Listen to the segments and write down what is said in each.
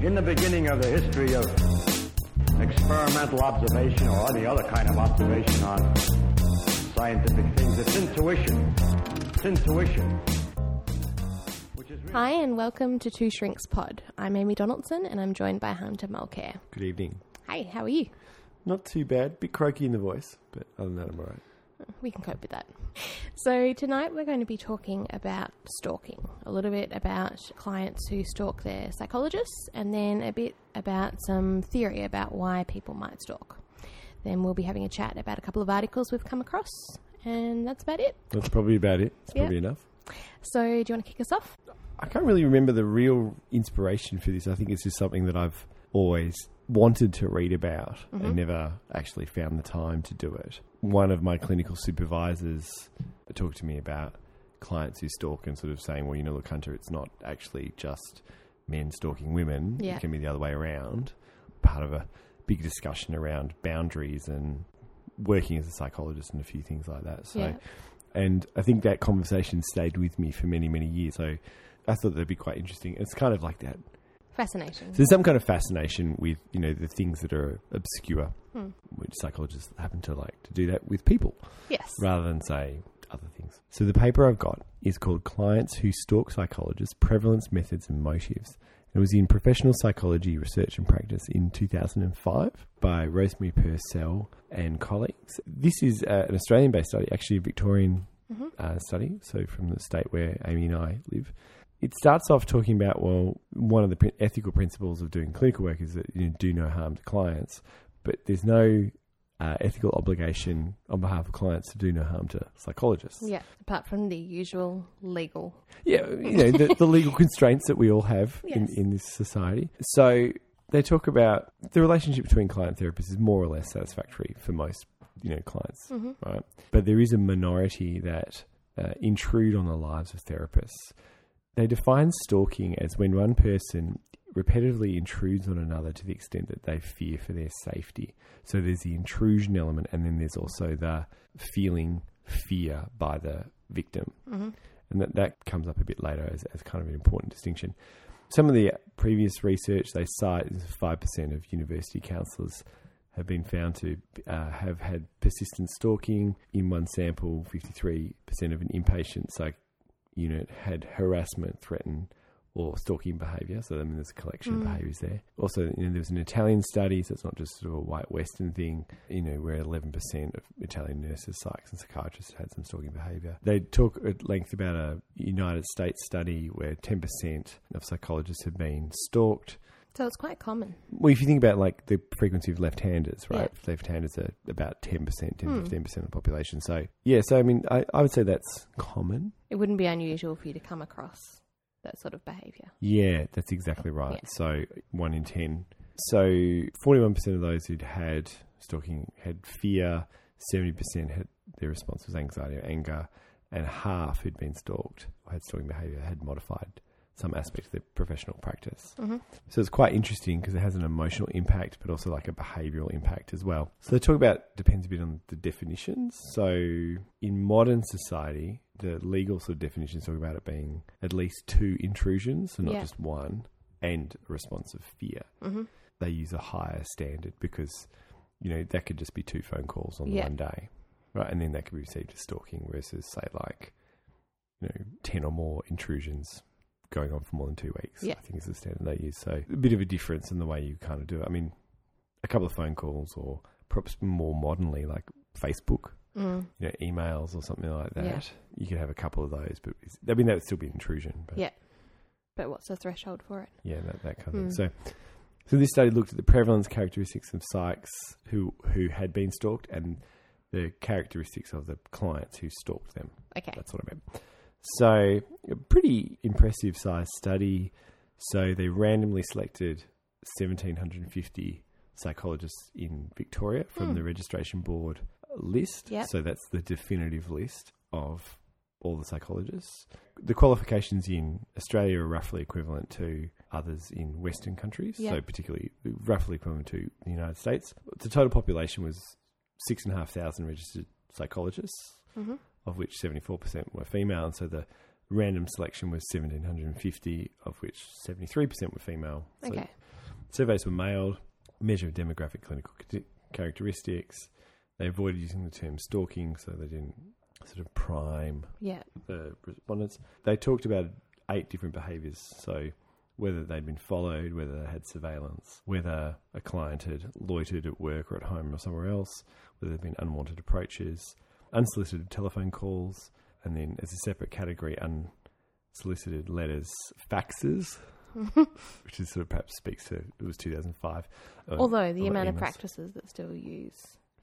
In the beginning of the history of experimental observation or any other kind of observation on scientific things, it's intuition. It's intuition. Really Hi, and welcome to Two Shrinks Pod. I'm Amy Donaldson, and I'm joined by Hunter Mulcair. Good evening. Hi, how are you? Not too bad. Bit croaky in the voice, but other than that, I'm alright. We can cope with that. So, tonight we're going to be talking about stalking, a little bit about clients who stalk their psychologists, and then a bit about some theory about why people might stalk. Then we'll be having a chat about a couple of articles we've come across, and that's about it. That's probably about it. It's Yeah. probably enough. So, do you want to kick us off? I can't really remember the real inspiration for this. I think it's just something that I've always wanted to read about and mm-hmm. never actually found the time to do it. One of my clinical supervisors talked to me about clients who stalk and sort of saying, well, you know, look, Hunter, it's not actually just men stalking women. Yeah. It can be the other way around. Part of a big discussion around boundaries and working as a psychologist and a few things like that. So, Yeah. and I think that conversation stayed with me for many, many years. So I thought that'd be quite interesting. It's kind of like that. Fascinating. So there's some kind of fascination with, you know, the things that are obscure, Hmm. which psychologists happen to like to do that with people Yes. rather than say other things. So the paper I've got is called Clients Who Stalk Psychologists, Prevalence, Methods and Motives. It was in Professional Psychology Research and Practice in 2005 by Rosemary Purcell and colleagues. This is uh, an Australian based study, actually a Victorian uh, study, so from the state where Amy and I live. It starts off talking about, well, one of the ethical principles of doing clinical work is that you know, do no harm to clients, but there's no uh, ethical obligation on behalf of clients to do no harm to psychologists. Yeah, apart from the usual legal. Yeah, you know, the, the legal constraints that we all have in, Yes. in this society. So they talk about the relationship between client therapists is more or less satisfactory for most, you know, clients, right? But there is a minority that uh, intrude on the lives of therapists. They define stalking as when one person repetitively intrudes on another to the extent that they fear for their safety. So there's the intrusion element, and then there's also the feeling fear by the victim. And that, that comes up a bit later as, as kind of an important distinction. Some of the previous research they cite is 5% of university counsellors have been found to uh, have had persistent stalking. In one sample, 53% of an inpatient psych unit had harassment, threatened, or stalking behaviour. So I mean, there's a collection of hmm. behaviours there. Also, you know, there was an Italian study, so it's not just sort of a white Western thing. You know, where 11% of Italian nurses, psychs, and psychiatrists had some stalking behaviour. They talk at length about a United States study where 10% of psychologists had been stalked. So it's quite common. Well, if you think about like the frequency of left-handers, right? Yeah. Left-handers are about 10%, 10 15% hmm. of the population. So, yeah, so I mean, I, I would say that's common. It wouldn't be unusual for you to come across that sort of behaviour. Yeah, that's exactly right. Yeah. So one in ten. So forty-one percent of those who'd had stalking had fear. Seventy percent had their response was anxiety or anger, and half who'd been stalked or had stalking behaviour had modified some aspect of their professional practice. So it's quite interesting because it has an emotional impact, but also like a behavioural impact as well. So they talk about depends a bit on the definitions. So in modern society, the legal sort of definitions talk about it being at least two intrusions, so not Yeah. just one, and a response of fear. Mm-hmm. They use a higher standard because you know that could just be two phone calls on the Yeah. one day, right? And then that could be received as stalking versus say like you know ten or more intrusions going on for more than two weeks. Yeah. I think is the standard they use. So a bit of a difference in the way you kind of do it. I mean, a couple of phone calls or perhaps more modernly like Facebook, Mm. you know, emails or something like that. Yeah. You could have a couple of those, but it's- I mean that would still be intrusion. But Yeah. But what's the threshold for it? yeah, that, that kind of Hmm. thing. So, so this study looked at the prevalence characteristics of psychs who who had been stalked and the characteristics of the clients who stalked them. Okay. That's what I meant. So, a pretty impressive size study. So, they randomly selected 1,750 psychologists in Victoria from Hmm. the registration board list. Yep. So, that's the definitive list of all the psychologists. The qualifications in Australia are roughly equivalent to others in Western countries, Yeah. so particularly roughly equivalent to the United States. The total population was six and a half thousand registered psychologists, hmm of which seventy four percent were female, and so the Random selection was 1,750, of which 73% were female. So Okay. Surveys were mailed, measure of demographic clinical characteristics. They avoided using the term stalking, so they didn't sort of prime Yeah. the respondents. They talked about eight different behaviours. So whether they'd been followed, whether they had surveillance, whether a client had loitered at work or at home or somewhere else, whether there'd been unwanted approaches, unsolicited telephone calls, and then as a separate category, unsolicited letters, faxes. which is sort of perhaps speaks to it was 2005. Uh, Although the amount of practices that still use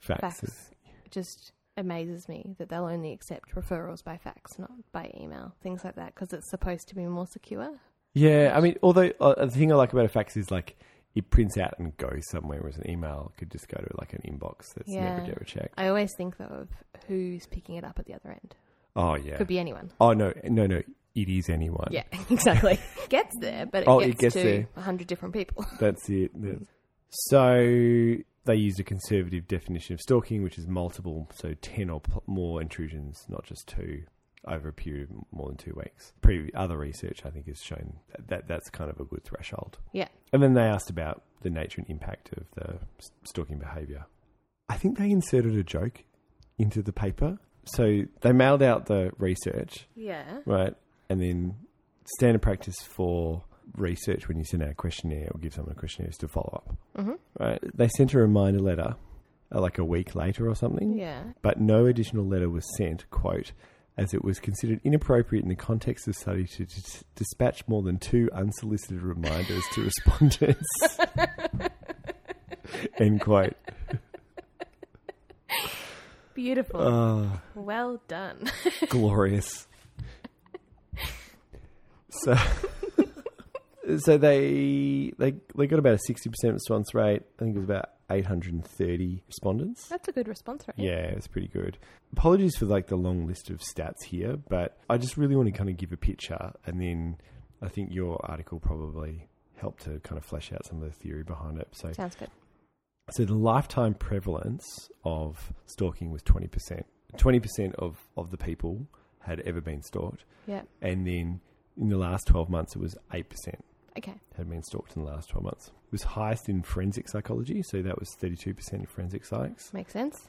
faxes. fax just amazes me that they'll only accept referrals by fax, not by email, things like that, because it's supposed to be more secure. Yeah, I mean, although uh, the thing I like about a fax is like it prints out and goes somewhere, whereas an email could just go to like an inbox that's Yeah. never ever checked. I always think though of who's picking it up at the other end. Oh yeah. Could be anyone. Oh no, no, no. It is anyone. Yeah, exactly. gets there, but it Oh, gets, it gets to there. a hundred different people. That's it. That's- So they used a conservative definition of stalking, which is multiple, so ten or pl- more intrusions, not just two, over a period of more than two weeks. Pre- other research, I think, has shown that, that that's kind of a good threshold. Yeah. And then they asked about the nature and impact of the stalking behaviour. I think they inserted a joke into the paper. So they mailed out the research, Yeah. right? And then standard practice for research when you send out a questionnaire or give someone a questionnaire is to follow up, hmm right? They sent a reminder letter uh, like a week later or something, Yeah. but no additional letter was sent, quote, as it was considered inappropriate in the context of study to dis- dispatch more than two unsolicited reminders to respondents. End quote. Beautiful. Oh, well done. glorious. So, so they they they got about a sixty percent response rate. I think it was about eight hundred and thirty respondents. That's a good response rate. Yeah, it's pretty good. Apologies for like the long list of stats here, but I just really want to kind of give a picture, and then I think your article probably helped to kind of flesh out some of the theory behind it. So, Sounds good. so the lifetime prevalence of stalking was twenty percent. Twenty percent of of the people had ever been stalked, Yeah. and then in the last twelve months, it was eight percent Okay. had been stalked in the last 12 months. It was highest in forensic psychology, so that was 32% of forensic psychs, Makes sense.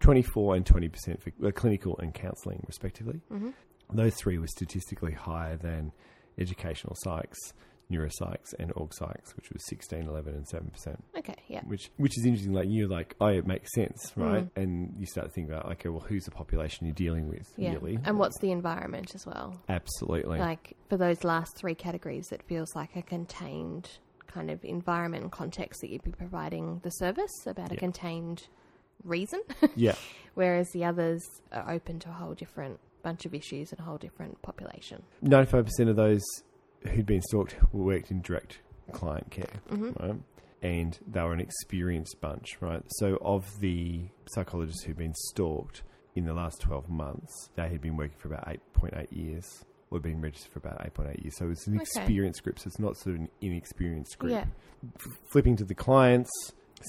24 and 20% for clinical and counselling, respectively. hmm Those three were statistically higher than educational psychs, neuropsychs, and org psychs, which was 16, 11, and 7%. Okay. Yeah. Which, which is interesting. Like you're like, oh, it makes sense, right? Mm. And you start to think about, okay, well, who's the population you're dealing with, Yeah. really? And what's the environment as well? Absolutely. Like for those last three categories, it feels like a contained kind of environment and context that you'd be providing the service about a contained reason, yeah. whereas the others are open to a whole different bunch of issues and a whole different population. 95% of those who'd been stalked worked in direct client care, hmm right? And they were an experienced bunch, right? So, of the psychologists who'd been stalked in the last 12 months, they had been working for about 8.8 years or been registered for about 8.8 years. So, it's an Okay. experienced group, so it's not sort of an inexperienced group. Yeah. F- flipping to the clients,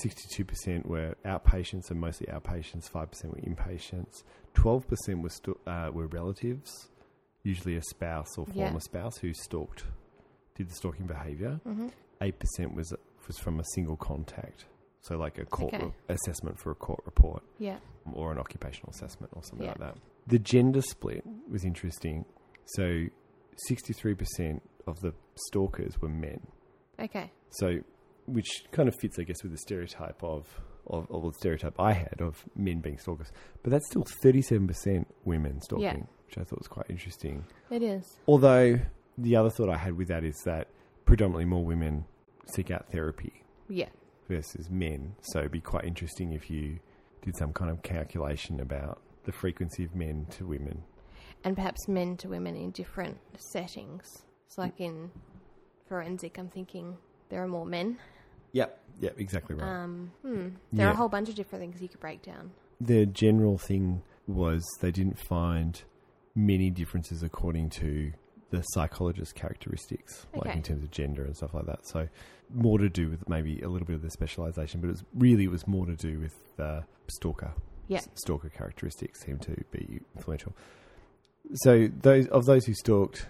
62% were outpatients, and mostly outpatients, 5% were inpatients, 12% were, st- uh, were relatives, usually a spouse or Yeah. former spouse who stalked, did the stalking behaviour. hmm 8% was was from a single contact. So, like a court Okay. re- assessment for a court report Yeah. or an occupational assessment or something Yeah. like that. The gender split was interesting. So, 63% of the stalkers were men. Okay. So, which kind of fits, I guess, with the stereotype of, of, of the stereotype I had of men being stalkers. But that's still 37% women stalking, Yeah. Which I thought was quite interesting. It is. Although, the other thought I had with that is that predominantly more women seek out therapy Yeah. versus men. So, it'd be quite interesting if you did some kind of calculation about the frequency of men to women. And perhaps men to women in different settings. It's like in forensic, I'm thinking there are more men. Yep. Yep, exactly right. Um, hmm. There are a whole bunch of different things you could break down. the general thing was they didn't find many differences according to the psychologist characteristics, like in terms of gender and stuff like that. So more to do with maybe a little bit of the specialization, but it was really it was more to do with the stalker. Yeah. Stalker characteristics seem to be influential. So those of those who stalked,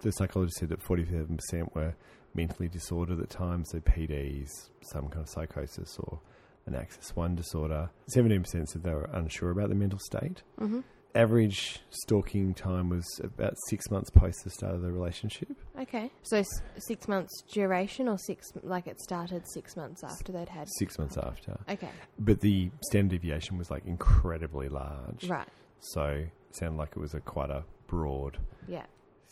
the psychologist said that forty-seven percent were mentally disordered at times, so PDs, some kind of psychosis, or an Axis One disorder. Seventeen percent said they were unsure about their mental state. hmm Average stalking time was about six months post the start of the relationship. Okay. So s- six months duration, or six like it started six months after they'd had. Six months after, Okay. but the standard deviation was like incredibly large. Right. So it sounded like it was a quite a broad Yeah.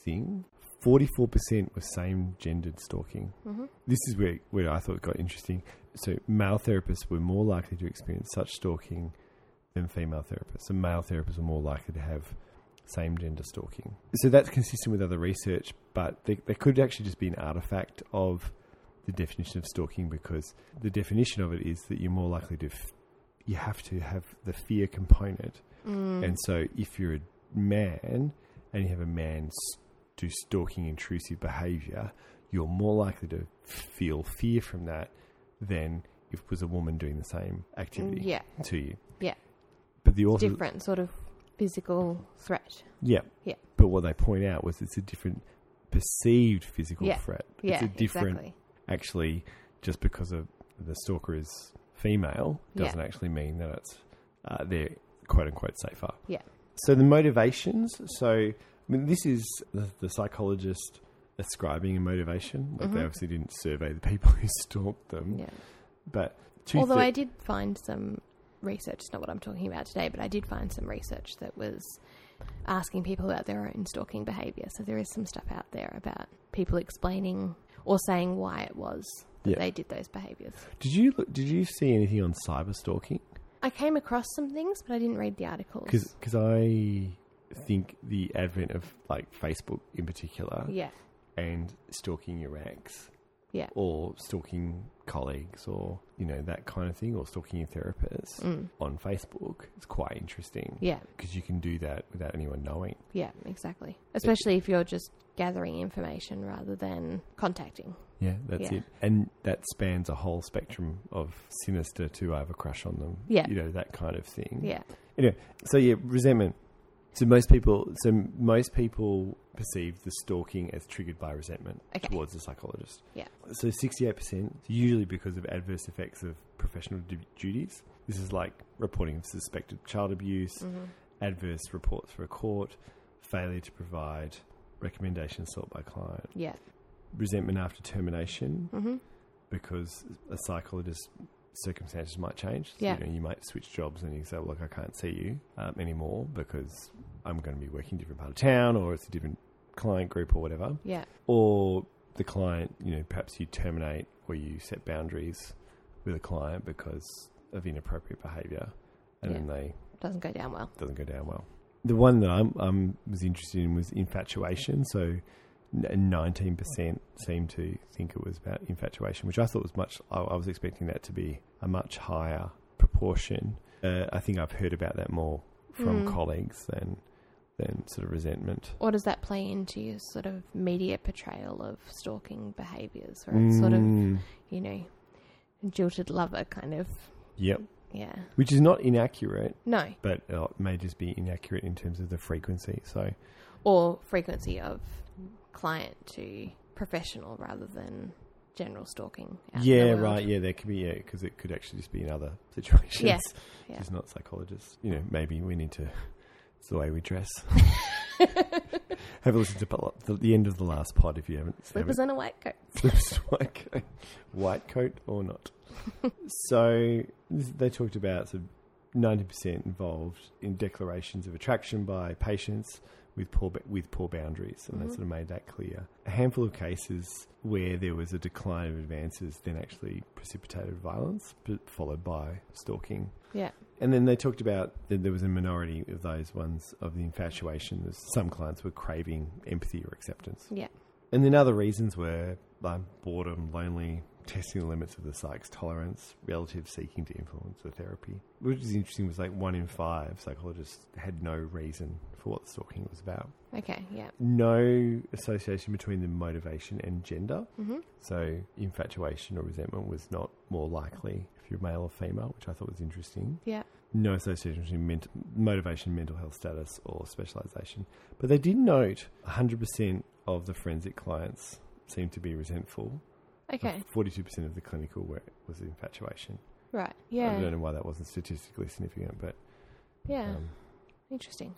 thing. Forty-four percent was same-gendered stalking. hmm This is where, where I thought it got interesting. So male therapists were more likely to experience such stalking than female therapists. and male therapists were more likely to have same gender stalking. So that's consistent with other research, but there, they could actually just be an artifact of the definition of stalking because the definition of it is that you're more likely to, f- you have to have the fear component. Mm. And so if you're a man and you have a man do stalking intrusive behavior, you're more likely to feel fear from that than if it was a woman doing the same activity yeah. to you. Yeah. But the author, Different sort of physical threat. yeah, Yeah. But what they point out was it's a different perceived physical Yeah. threat. Yeah. it's a different, Exactly. actually, just because of the stalker is female Yeah. doesn't actually mean that it's uh, they're quote unquote safer. Yeah. So the motivations. So I mean, this is the, the psychologist ascribing a motivation. Like they Mhm. obviously didn't survey the people who stalked them, Yeah. but two Although thi- I did find some research, it's not what I'm talking about today, but I did find some research that was asking people about their own stalking behaviour. So there is some stuff out there about people explaining or saying why it was that Yeah. they did those behaviours. did you look- did you see anything on cyber stalking? I came across some things, but I didn't read the articles. Because I think the advent of like Facebook in particular yeah, and stalking your ex yeah, or stalking colleagues or you know that kind of thing or stalking your therapist mm, on Facebook it's quite interesting yeah, because you can do that without anyone knowing. yeah, exactly. Especially if you're just gathering information rather than contacting. Yeah, that's Yeah. it. And that spans a whole spectrum of sinister to I have a crush on them. Yeah. You know, that kind of thing. Yeah, Anyway, so yeah, resentment. So most people, so most people perceive the stalking as triggered by resentment Okay. towards the psychologist. Yeah. So sixty-eight percent, usually because of adverse effects of professional du- duties. This is like reporting of suspected child abuse, hmm adverse reports for a court, failure to provide recommendations sought by client, yeah, resentment after termination hmm because a psychologist's circumstances might change. So, Yeah. You, know, you might switch jobs and you say, well, look, I can't see you um, anymore because I'm going to be working in a different part of town or it's a different client group or whatever. yeah, Or the client, you know, perhaps you terminate or you set boundaries with a client because of inappropriate behaviour and then they doesn't go down well. doesn't go down well. The one that I'm, I'm was interested in was infatuation. So nineteen percent seemed to think it was about infatuation, which I thought was much. I, I was expecting that to be a much higher proportion. Uh, I think I've heard about that more from Mm. colleagues than than sort of resentment. Or does that play into your sort of media portrayal of stalking behaviours, where it's sort of, Mm, you know, jilted lover kind of, yep, yeah. which is not inaccurate, No, but it may just be inaccurate in terms of the frequency. So or frequency of client to professional rather than general stalking. out in the yeah, right, yeah, there could be yeah, because it could actually just be in other situations. Yeah, yeah. Just not psychologists. You know, maybe we need to. It's the way we dress. Have a listen to the, the end of the last pod if you haven't. Slippers and a white coat. Slippers, white coat, white coat or not. so they talked about sort of ninety percent involved in declarations of attraction by patients with poor with poor boundaries, and they Mhm. sort of made that clear. A handful of cases where there was a decline of advances then actually precipitated violence, but followed by stalking. Yeah, And then they talked about that there was a minority of those ones of the infatuation. There's Some clients were craving empathy or acceptance. yeah, And then other reasons were like boredom, lonely, testing the limits of the psych's tolerance, relatives seeking to influence the therapy. Which is interesting was like one in five psychologists had no reason for what the stalking was about. okay, yeah. No association between the motivation and gender. hmm So infatuation or resentment was not more likely if you're male or female, which I thought was interesting. Yeah, no association between ment- motivation, mental health status, or specialization. But they did note 100% of the forensic clients seemed to be resentful. Okay. 42% of the clinical work was infatuation. Right. Yeah. I don't know why that wasn't statistically significant, but Yeah. um, Interesting.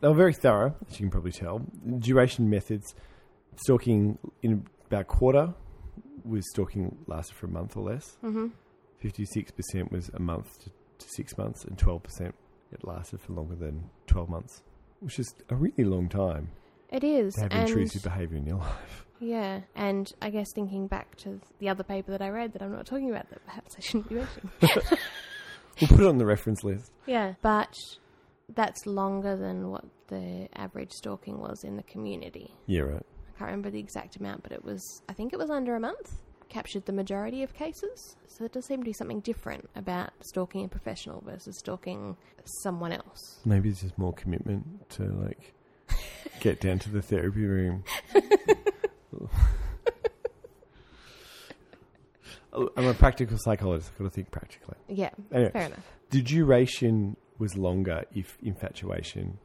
They were very thorough, as you can probably tell. Duration methods, stalking in about a quarter was stalking lasted for a month or less. Mm-hmm. 56% was a month to, to six months, and 12% it lasted for longer than 12 months, which is a really long time It is. to have and intrusive behaviour in your life. yeah, and I guess thinking back to the other paper that I read that I'm not talking about that perhaps I shouldn't be mentioning. We'll put it on the reference list. yeah, but that's longer than what the average stalking was in the community. Yeah, right. I can't remember the exact amount, but it was, I think it was under a month. Captured the majority of cases. So there does seem to be something different about stalking a professional versus stalking someone else. Maybe it's just more commitment to like get down to the therapy room. I'm a practical psychologist. I've got to think practically. Yeah, Anyway, fair enough. the duration was longer if infatuation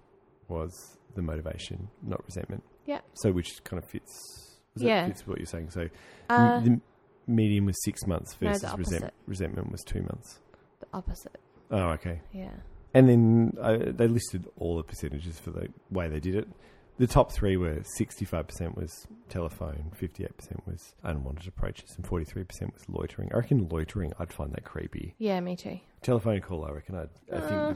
was the motivation, not resentment. Yeah. So which kind of fits. Yeah. fits what you're saying. So Uh, the median was six months No, versus resent- opposite. resentment was two months. the opposite. Oh, okay. Yeah. And then uh, they listed all the percentages for the way they did it. The top three were 65% was telephone, 58% was unwanted approaches, and 43% was loitering. I reckon loitering, I'd find that creepy. Yeah, me too. Telephone call, I reckon I'd, I think. Uh,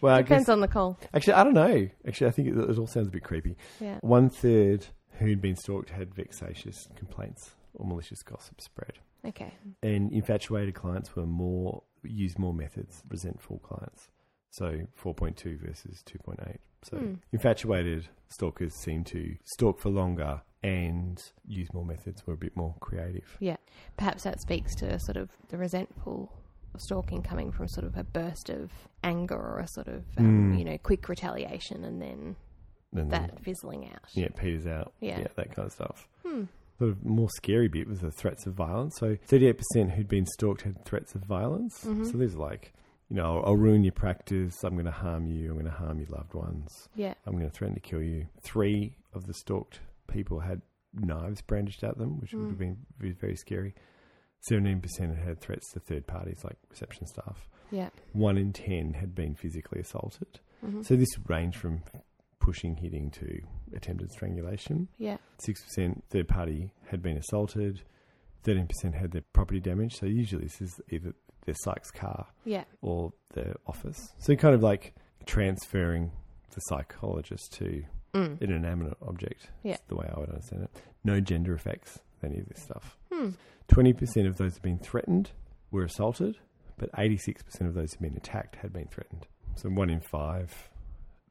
well, Depends guess, on the call. actually, I don't know. Actually, I think it, it all sounds a bit creepy. Yeah. One third who'd been stalked had vexatious complaints or malicious gossip spread. Okay. And infatuated clients were more used more methods. Resentful clients, so four point two versus two point eight. So Hmm. infatuated stalkers seem to stalk for longer and use more methods. Were a bit more creative. Yeah. Perhaps that speaks to sort of the resentful stalking coming from sort of a burst of anger or a sort of, um, Mm. you know, quick retaliation and then And that fizzling out. yeah, peters out. Yeah. yeah, that kind of stuff. Hmm. The more scary bit was the threats of violence. So 38% who'd been stalked had threats of violence. Mhm. So there's like, you know, I'll, ruin your practice. I'm going to harm you. I'm going to harm your loved ones. Yeah. I'm going to threaten to kill you. Three of the stalked people had knives brandished at them, which would Mm. have been very, scary. 17% had had threats to third parties like reception staff. Yeah. One in 10 had been physically assaulted. hmm So this ranged from pushing, hitting to attempted strangulation. yeah. 6% third party had been assaulted. 13% had their property damaged. So usually this is either their psych's car Yeah. or their office. So you're kind of like transferring the psychologist to Mm. an inanimate object. Yeah. Is the way I would understand it. No gender effects any of this stuff. Hmm. 20% of those who've been threatened were assaulted, but 86% of those who've been attacked had been threatened. So one in five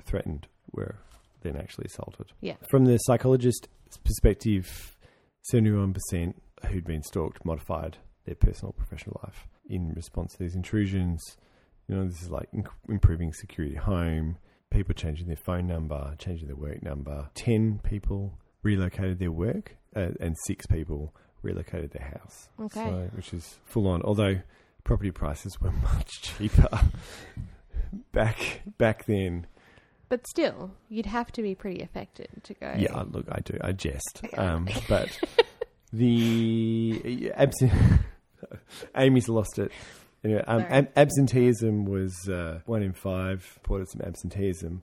threatened were then actually assaulted. Yeah. From the psychologist's perspective, 71% who'd been stalked modified their personal professional life in response to these intrusions. You know, this is like inc- improving security at home, people changing their phone number, changing their work number. 10 people relocated their work, uh, and six people relocated their house. Okay. So, which is full on. Although property prices were much cheaper back back then. But still, you'd have to be pretty affected to go. Yeah, look, I do. I jest. Um, but the absent Amy's lost it. Anyway, um, ab- absenteeism was uh, one in five reported some absenteeism.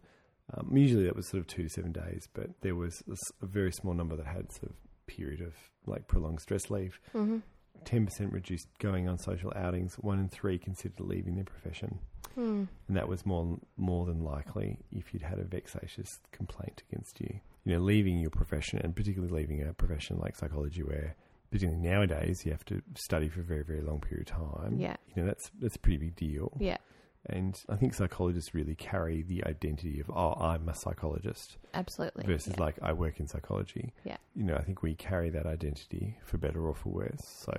Um, usually that was sort of two to seven days, but there was a very small number that had sort of period of like prolonged stress leave. hmm 10% reduced going on social outings. One in three considered leaving their profession. Hmm. And that was more more than likely if you'd had a vexatious complaint against you. You know, leaving your profession, and particularly leaving a profession like psychology, where particularly nowadays you have to study for a very very long period of time. Yeah. you know that's that's a pretty big deal. Yeah. And I think psychologists really carry the identity of oh, I'm a psychologist Absolutely. versus yeah. like I work in psychology. Yeah. You know, I think we carry that identity for better or for worse. So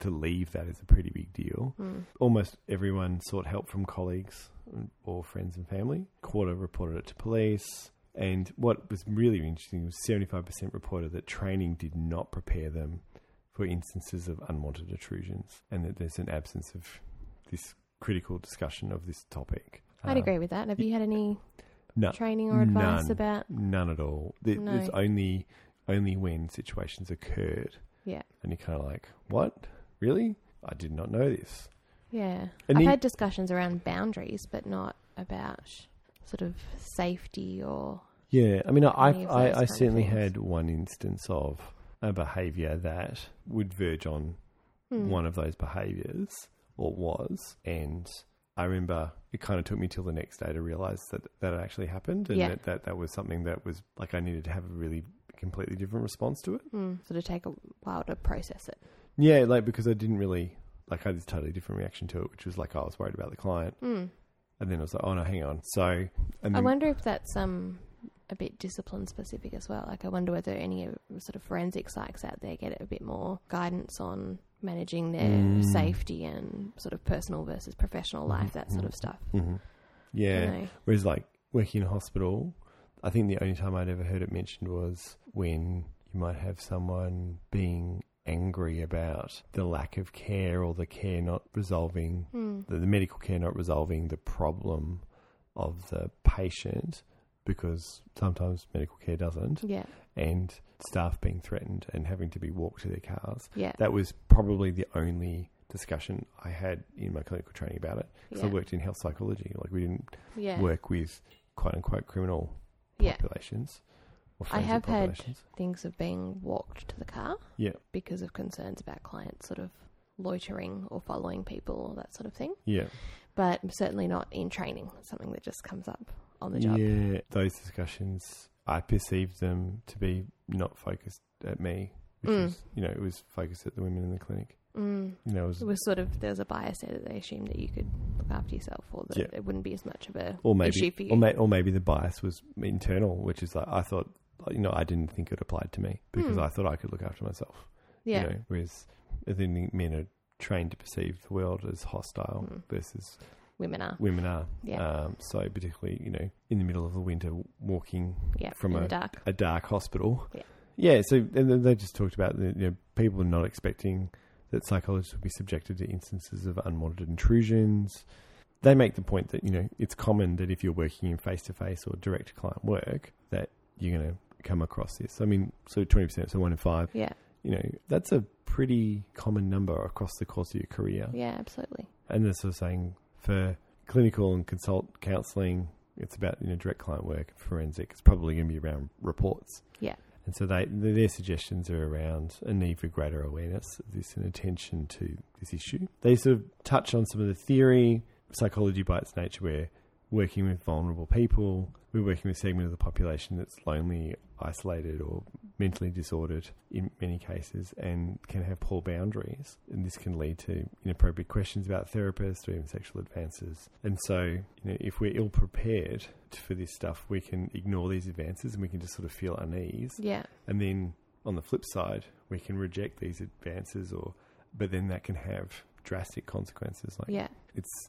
to leave that is a pretty big deal Mm. almost everyone sought help from colleagues or friends and family. Quarter reported it to police. And what was really interesting was 75% reported that training did not prepare them for instances of unwanted intrusions and that there's an absence of this critical discussion of this topic. I'd Um, agree with that. Have you had any No, training or advice none. about? none at all. It- No. It's only only when situations occurred, Yeah, and you're kind of like, "What? Really? I did not know this." yeah. And I've had discussions around boundaries, but not about sort of safety or Yeah, I mean, I I, I certainly had one instance of a behaviour that would verge on Hmm. one of those behaviours, or was, and I remember it kind of took me till the next day to realise that that actually happened, and Yeah. that, that that was something that was like I needed to have a really completely different response to it. Hmm. sort of take a while to process it. Yeah, like because I didn't really like I had this totally different reaction to it, which was like I was worried about the client, Hmm. and then I was like, oh no, hang on. So, and I wonder if that's um a bit discipline specific as well. Like I wonder whether any sort of forensic psychs out there get a bit more guidance on managing their Mm. safety and sort of personal versus professional life, that sort of stuff. Mhm. yeah? Whereas, like working in a hospital, I think the only time I'd ever heard it mentioned was when you might have someone being angry about the lack of care or the care not resolving, Hmm. the, the medical care not resolving the problem of the patient because sometimes medical care doesn't, Yeah, and staff being threatened and having to be walked to their cars. yeah, That was probably the only discussion I had in my clinical training about it. Because yeah, I worked in health psychology. Like, we didn't yeah. work with quote unquote criminal populations. Or I have had things of being walked to the car Yeah, because of concerns about clients sort of loitering or following people or that sort of thing. yeah, But certainly not in training. It's something that just comes up on the job. yeah. Those discussions, I perceived them to be not focused at me, which Mm. was, you know, it was focused at the women in the clinic. Mm. You know, it was, It was sort of there was a bias there that they assumed that you could look after yourself, or that Yeah. it wouldn't be as much of a or issue maybe, for you. or, may, or maybe the bias was internal, which is like I thought, you know, I didn't think it applied to me because Hmm. I thought I could look after myself. yeah, You know, whereas I think men are trained to perceive the world as hostile Mm. versus women are. women are. Yeah. Um, so particularly, you know, in the middle of the winter, walking Yeah, from a- dark. a dark hospital. Yeah. Yeah. So and then they just talked about the, you know people are not expecting that psychologists would be subjected to instances of unwanted intrusions. They make the point that you know it's common that if you're working in face to face or direct client work that you're going to come across this. I mean, so twenty percent, so one in five. Yeah, You know, that's a pretty common number across the course of your career. yeah, absolutely. And they're sort of saying for clinical and consult counselling, it's about you know direct client work. Forensic, it's probably going to be around reports. Yeah. And so they th- their suggestions are around a need for greater awareness of this and attention to this issue. They sort of touch on some of the theory, psychology by its nature, where working with vulnerable people, we're working with a segment of the population that's lonely, isolated, or mentally disordered in many cases, and can have poor boundaries. And this can lead to inappropriate questions about therapists or even sexual advances. And so, you know, if we're ill prepared for this stuff, we can ignore these advances and we can just sort of feel unease. Yeah, And then on the flip side, we can reject these advances, or but then that can have drastic consequences. Like yeah, it's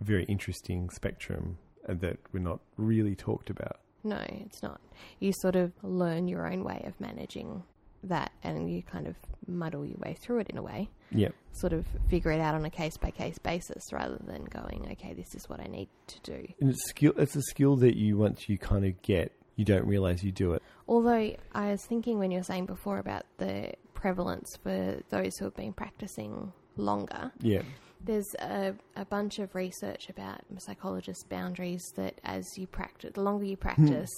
a very interesting spectrum that we're not really talked about. no, it's not. You sort of learn your own way of managing that, and you kind of muddle your way through it in a way. Yeah, Sort of figure it out on a case by case basis, rather than going, okay, this is what I need to do. and it's skill. It's a skill that you once you kind of get, you don't realize you do it. Although I was thinking when you were saying before about the prevalence for those who have been practicing longer, Yeah, there's a, a bunch of research about psychologists' boundaries that as you practice, the longer you hmm. practice,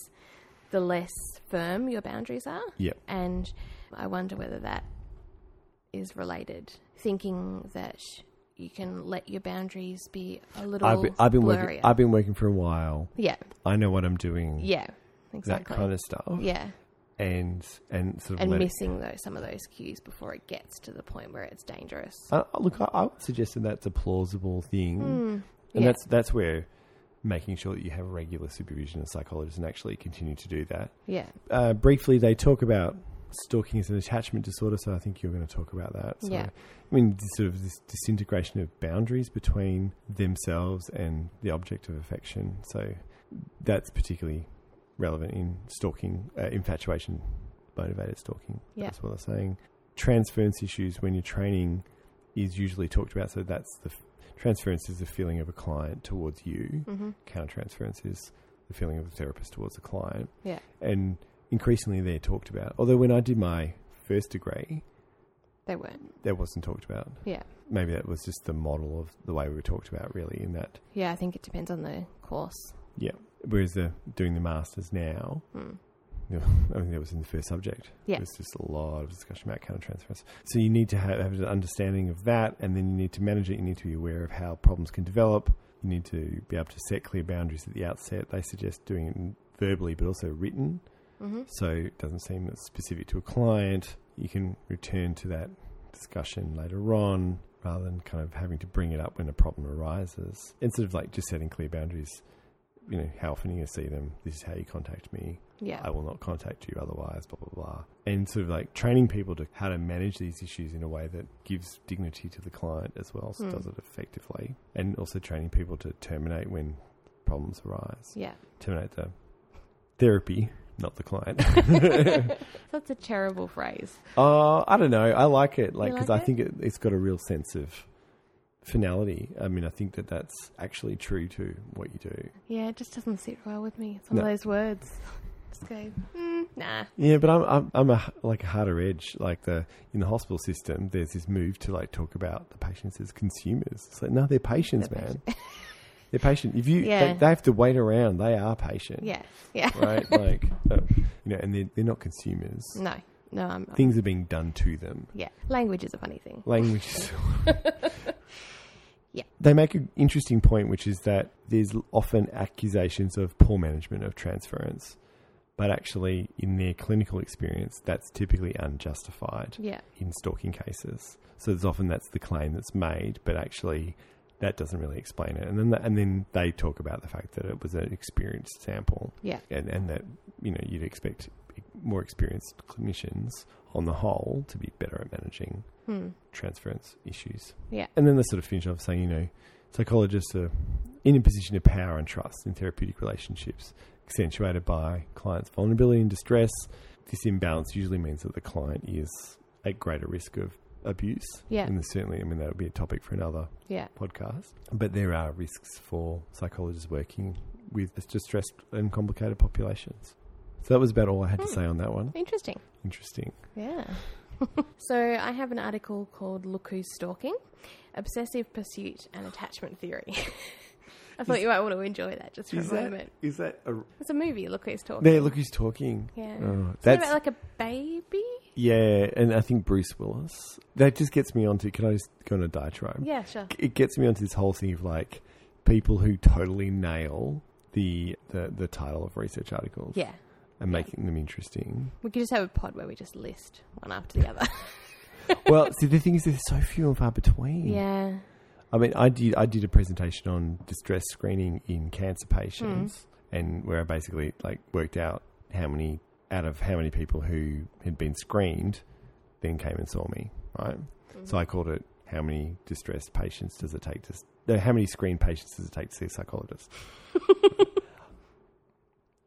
the less firm your boundaries are. yeah, And I wonder whether that is related. Thinking that you can let your boundaries be a little I've been, I've been working. I've been working for a while. yeah, I know what I'm doing. yeah, Exactly. that kind of stuff. yeah, and and sort of and it- missing those some of those cues before it gets to the point where it's dangerous. Uh, look, I, I would suggest that that's a plausible thing, Hmm. and yeah. that's that's where making sure that you have regular supervision of psychologists and actually continue to do that. Yeah, Uh, briefly, they talk about stalking as an attachment disorder, so I think you're going to talk about that. So, Yeah. I mean, sort of this disintegration of boundaries between themselves and the object of affection. So that's particularly relevant in stalking, uh, infatuation motivated stalking. Yeah. That's what they're saying. Transference issues when you're training is usually talked about. So that's the f- transference is the feeling of a client towards you. Mm-hmm. Countertransference is the feeling of the therapist towards the client. Yeah. And increasingly they're talked about. Although when I did my first degree, They weren't. that wasn't talked about. Yeah. Maybe that was just the model of the way we were talked about, really, in that, Yeah, I think it depends on the course. yeah. Whereas the doing the masters now, Hmm. you know, I think that was in the first subject. Yeah. There's just a lot of discussion about countertransference. So you need to have, have an understanding of that, and then you need to manage it. You need to be aware of how problems can develop. You need to be able to set clear boundaries at the outset. They suggest doing it verbally, but also written. Mm-hmm. So it doesn't seem that's specific to a client. You can return to that discussion later on rather than kind of having to bring it up when a problem arises. Instead of like just setting clear boundaries, you know, how often are you going to see them? This is how you contact me. Yeah. I will not contact you otherwise, blah, blah, blah. And sort of like training people to how to manage these issues in a way that gives dignity to the client as well, so Hmm. does it effectively. And also training people to terminate when problems arise. Yeah. Terminate the therapy, not the client. That's a terrible phrase. Uh, I don't know. I like it, like because like I think it, it's got a real sense of finality. I mean, I think that that's actually true to what you do. Yeah, it just doesn't sit well with me. It's one No. of those words. Just go, mm, nah. Yeah, but I'm I'm, I'm a like a harder edge. Like the in the hospital system, there's this move to like talk about the patients as consumers. It's like no, they're patients, They're man. they're patient. If you Yeah. they, they have to wait around, they are patient. Yeah. Yeah. Right. like uh, you know, and they're they're not consumers. No. No, I'm. Things are being done to them. Yeah. Language is a funny thing. language is. Yeah. They make an interesting point, which is that there's often accusations of poor management of transference, but actually, in their clinical experience, that's typically unjustified Yeah. in stalking cases. So there's often that's the claim that's made, but actually, that doesn't really explain it. And then, and then they talk about the fact that it was an experienced sample, Yeah. and, and that you know you'd expect more experienced clinicians on the whole to be better at managing Hmm. transference issues. Yeah. And then they sort of finish off saying, you know, psychologists are in a position of power and trust in therapeutic relationships, accentuated by clients' vulnerability and distress. This imbalance usually means that the client is at greater risk of abuse. Yeah. And certainly, I mean, that would be a topic for another Yeah. podcast. But there are risks for psychologists working with distressed and complicated populations. So that was about all I had to Hmm. say on that one. Interesting. Interesting. Yeah. so I have an article called Look Who's Stalking Obsessive Pursuit and Attachment Theory. I thought you might want to enjoy that just for a that, moment. is that a. It's a movie, Look Who's Talking. Yeah, look who's talking. Yeah. Oh, that's about like a baby? Yeah, and I think Bruce Willis. That just gets me onto. Can I just go on a diatribe? Yeah, sure. It gets me onto this whole thing of like people who totally nail the the, the title of research articles Yeah. And making them interesting. We could just have a pod where we just list one after the other. well, see, the thing is, there's so few and far between. yeah. I mean, I did I did a presentation on distress screening in cancer patients, Hmm. and where I basically like worked out how many out of how many people who had been screened then came and saw me, right? So I called it how many distressed patients does it take to no, how many screened patients does it take to see a psychologist?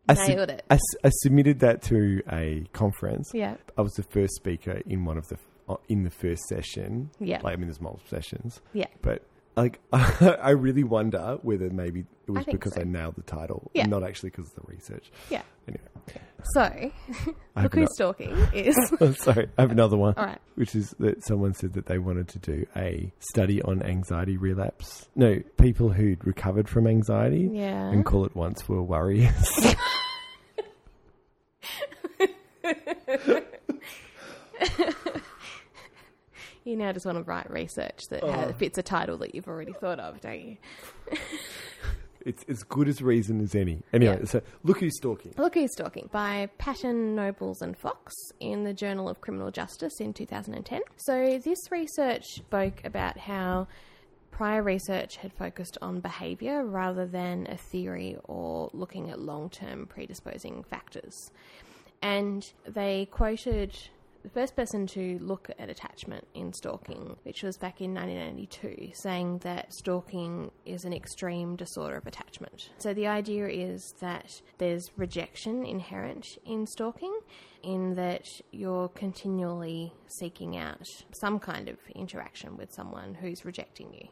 I, Nailed it. I, I submitted that to a conference. Yeah. I was the first speaker in one of the uh, in the first session. Yeah. Like I mean, there's multiple sessions, Yeah. but like I really wonder whether maybe it was think because so. I nailed the title, Yeah. and not actually because of the research. Yeah. Anyway, So, Look Who's talking is. ano- oh, sorry, I have another one. All right. Which is that someone said that they wanted to do a study on anxiety relapse. No, people who'd recovered from anxiety Yeah. and call it once were worriers. You now just want to write research that Oh. ha fits a title that you've already thought of, don't you? it's as good as reason as any. Anyway, Yeah. so look who's stalking. Look Who's Stalking by Patton, Nobles and Fox in the Journal of Criminal Justice in 2010. So this research spoke about how prior research had focused on behaviour rather than a theory or looking at long-term predisposing factors. And they quoted the first person to look at attachment in stalking, which was back in 1992, saying that stalking is an extreme disorder of attachment. So the idea is that there's rejection inherent in stalking, in that you're continually seeking out some kind of interaction with someone who's rejecting you.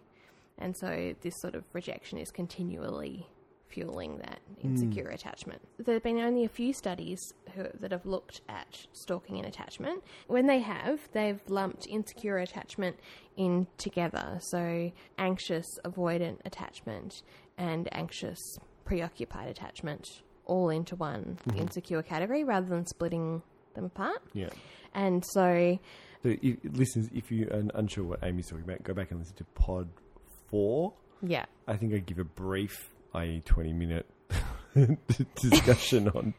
And so this sort of rejection is continually fueling that insecure hmm. attachment. There have been only a few studies who, that have looked at stalking and attachment. When they have, they've lumped insecure attachment in together. So anxious, avoidant attachment and anxious, preoccupied attachment all into one mm-hmm. insecure category rather than splitting them apart. Yeah. And so So, if, listeners, if you're unsure what Amy's talking about, go back and listen to Pod Four. yeah, I think I give a brief, i.e., twenty minute discussion on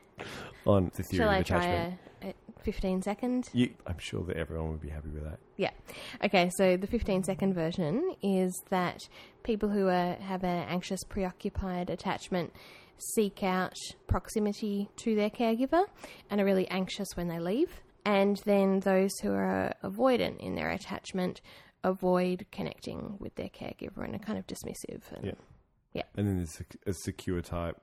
on the theory shall of I try attachment. a, a 15 second? You, I'm sure that everyone would be happy with that. Yeah. Okay, so the 15 second version is that people who are, have an anxious, preoccupied attachment seek out proximity to their caregiver and are really anxious when they leave. And then those who are avoidant in their attachment avoid connecting with their caregiver and are kind of dismissive and Yeah. Yeah. And then there's a, a secure type,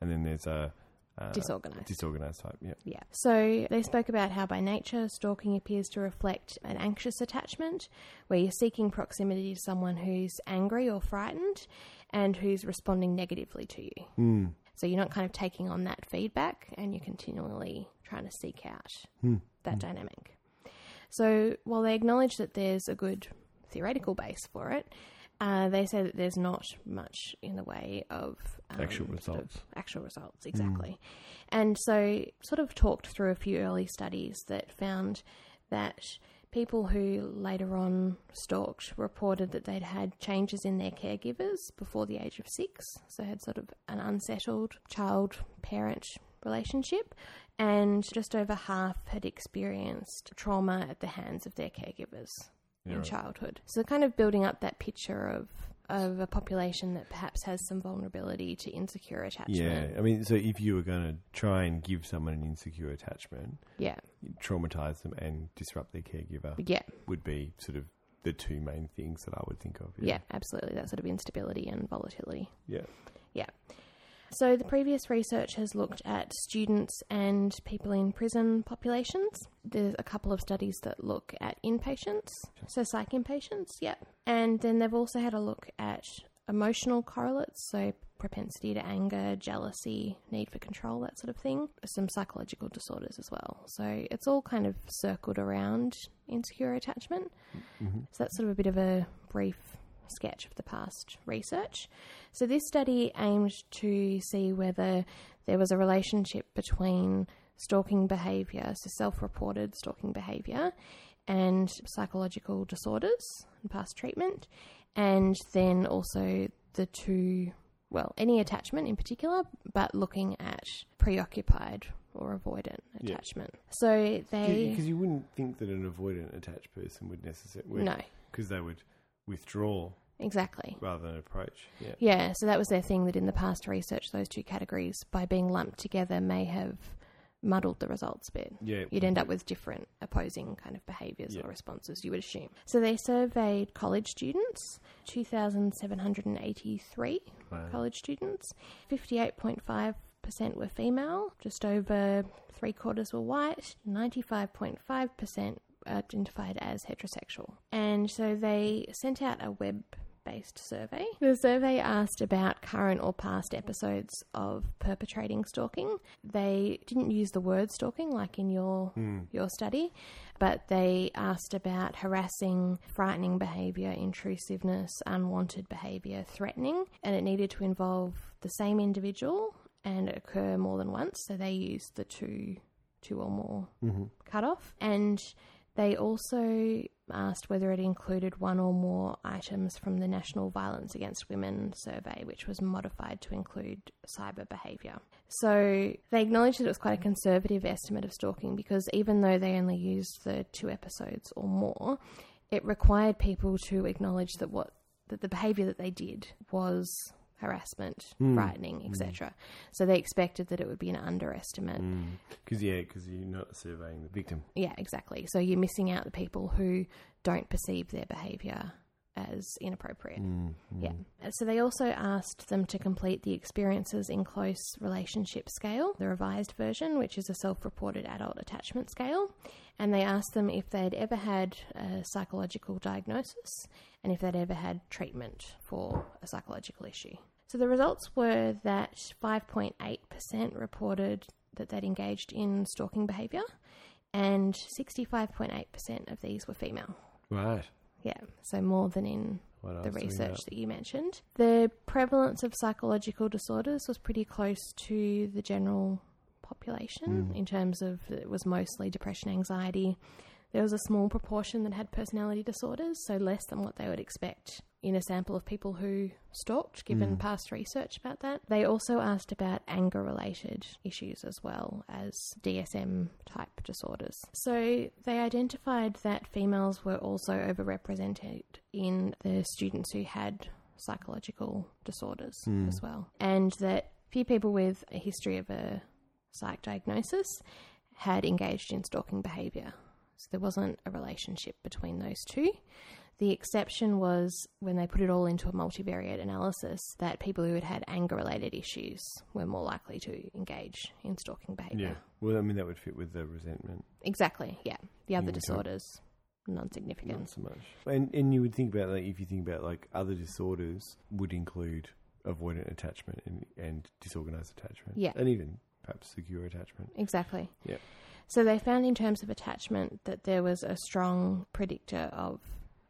and then there's a uh, disorganized. disorganized type. Yeah. Yeah. So they spoke about how by nature stalking appears to reflect an anxious attachment, where you're seeking proximity to someone who's angry or frightened and who's responding negatively to you. Hmm. So you're not kind of taking on that feedback and you're continually trying to seek out Hmm. that dynamic. So while they acknowledge that there's a good theoretical base for it, uh, they say that there's not much in the way of um, Actual sort of results. actual results, exactly. And so, sort of talked through a few early studies that found that people who later on stalked reported that they'd had changes in their caregivers before the age of six, so had sort of an unsettled child parent relationship, and just over half had experienced trauma at the hands of their caregivers in childhood. So, kind of building up that picture of of a population that perhaps has some vulnerability to insecure attachment. Yeah. I mean, so if you were going to try and give someone an insecure attachment, Yeah. traumatize them and disrupt their caregiver Yeah. would be sort of the two main things that I would think of. Yeah, absolutely. That sort of instability and volatility. Yeah. Yeah. So the previous research has looked at students and people in prison populations. There's a couple of studies that look at inpatients, so psych inpatients, yeah. And then they've also had a look at emotional correlates, so propensity to anger, jealousy, need for control, that sort of thing. Some psychological disorders as well. So it's all kind of circled around insecure attachment. Mm-hmm. So that's sort of a bit of a brief sketch of the past research. So this study aimed to see whether there was a relationship between stalking behaviour, so self-reported stalking behaviour, and psychological disorders and past treatment, and then also the two, well, any attachment in particular, but looking at preoccupied or avoidant Yeah. attachment. So they Because you wouldn't think that an avoidant attached person would necessarily. no, Because they would withdraw exactly. rather than approach. Yeah. Yeah, so that was their thing that in the past research, those two categories, by being lumped together, may have muddled the results a bit. Yeah. You'd end up with different opposing kind of behaviours Yeah. or responses, you would assume. So they surveyed college students, 2,783 Wow. college students. 58.5% were female, just over three quarters were white, 95.5% identified as heterosexual. And so they sent out a web based survey. The survey asked about current or past episodes of perpetrating stalking. They didn't use the word stalking like in your hmm. your study, but they asked about harassing, frightening behavior, intrusiveness, unwanted behavior, threatening, and it needed to involve the same individual and occur more than once. So they used the two two or more mm-hmm. cutoff. And they also asked whether it included one or more items from the National Violence Against Women survey, which was modified to include cyber behaviour. So they acknowledged that it was quite a conservative estimate of stalking because even though they only used the two episodes or more, it required people to acknowledge that what that the behaviour that they did was harassment, hmm. frightening, etc. Hmm. So they expected that it would be an underestimate. Hmm. Because yeah, because you're not surveying the victim. Yeah, exactly. So you're missing out the people who don't perceive their behaviour as inappropriate. Mm, Yeah. Uh, so they also asked them to complete the experiences in close relationship scale, the revised version, which is a self reported adult attachment scale. And they asked them if they'd ever had a psychological diagnosis and if they'd ever had treatment for a psychological issue. So the results were that 5.8% reported that they'd engaged in stalking behaviour, and 65.8% of these were female. Right. Yeah, so more than in What the else do we research that you mentioned. The prevalence of psychological disorders was pretty close to the general population Hmm. in terms of it was mostly depression, anxiety. There was a small proportion that had personality disorders, so less than what they would expect in a sample of people who stalked, given Hmm. past research about that. They also asked about anger related issues as well as DSM type disorders. So they identified that females were also overrepresented in the students who had psychological disorders Hmm. as well, and that few people with a history of a psych diagnosis had engaged in stalking behaviour. So there wasn't a relationship between those two. The exception was when they put it all into a multivariate analysis that people who had had anger related issues were more likely to engage in stalking behaviour. Yeah. Well, I mean, that would fit with the resentment, Exactly, yeah. The other disorders, non significant. not so much. And and you would think about like if you think about like other disorders would include avoidant attachment and, and disorganized attachment. Yeah. And even perhaps secure attachment. Exactly. Yep. So they found in terms of attachment that there was a strong predictor of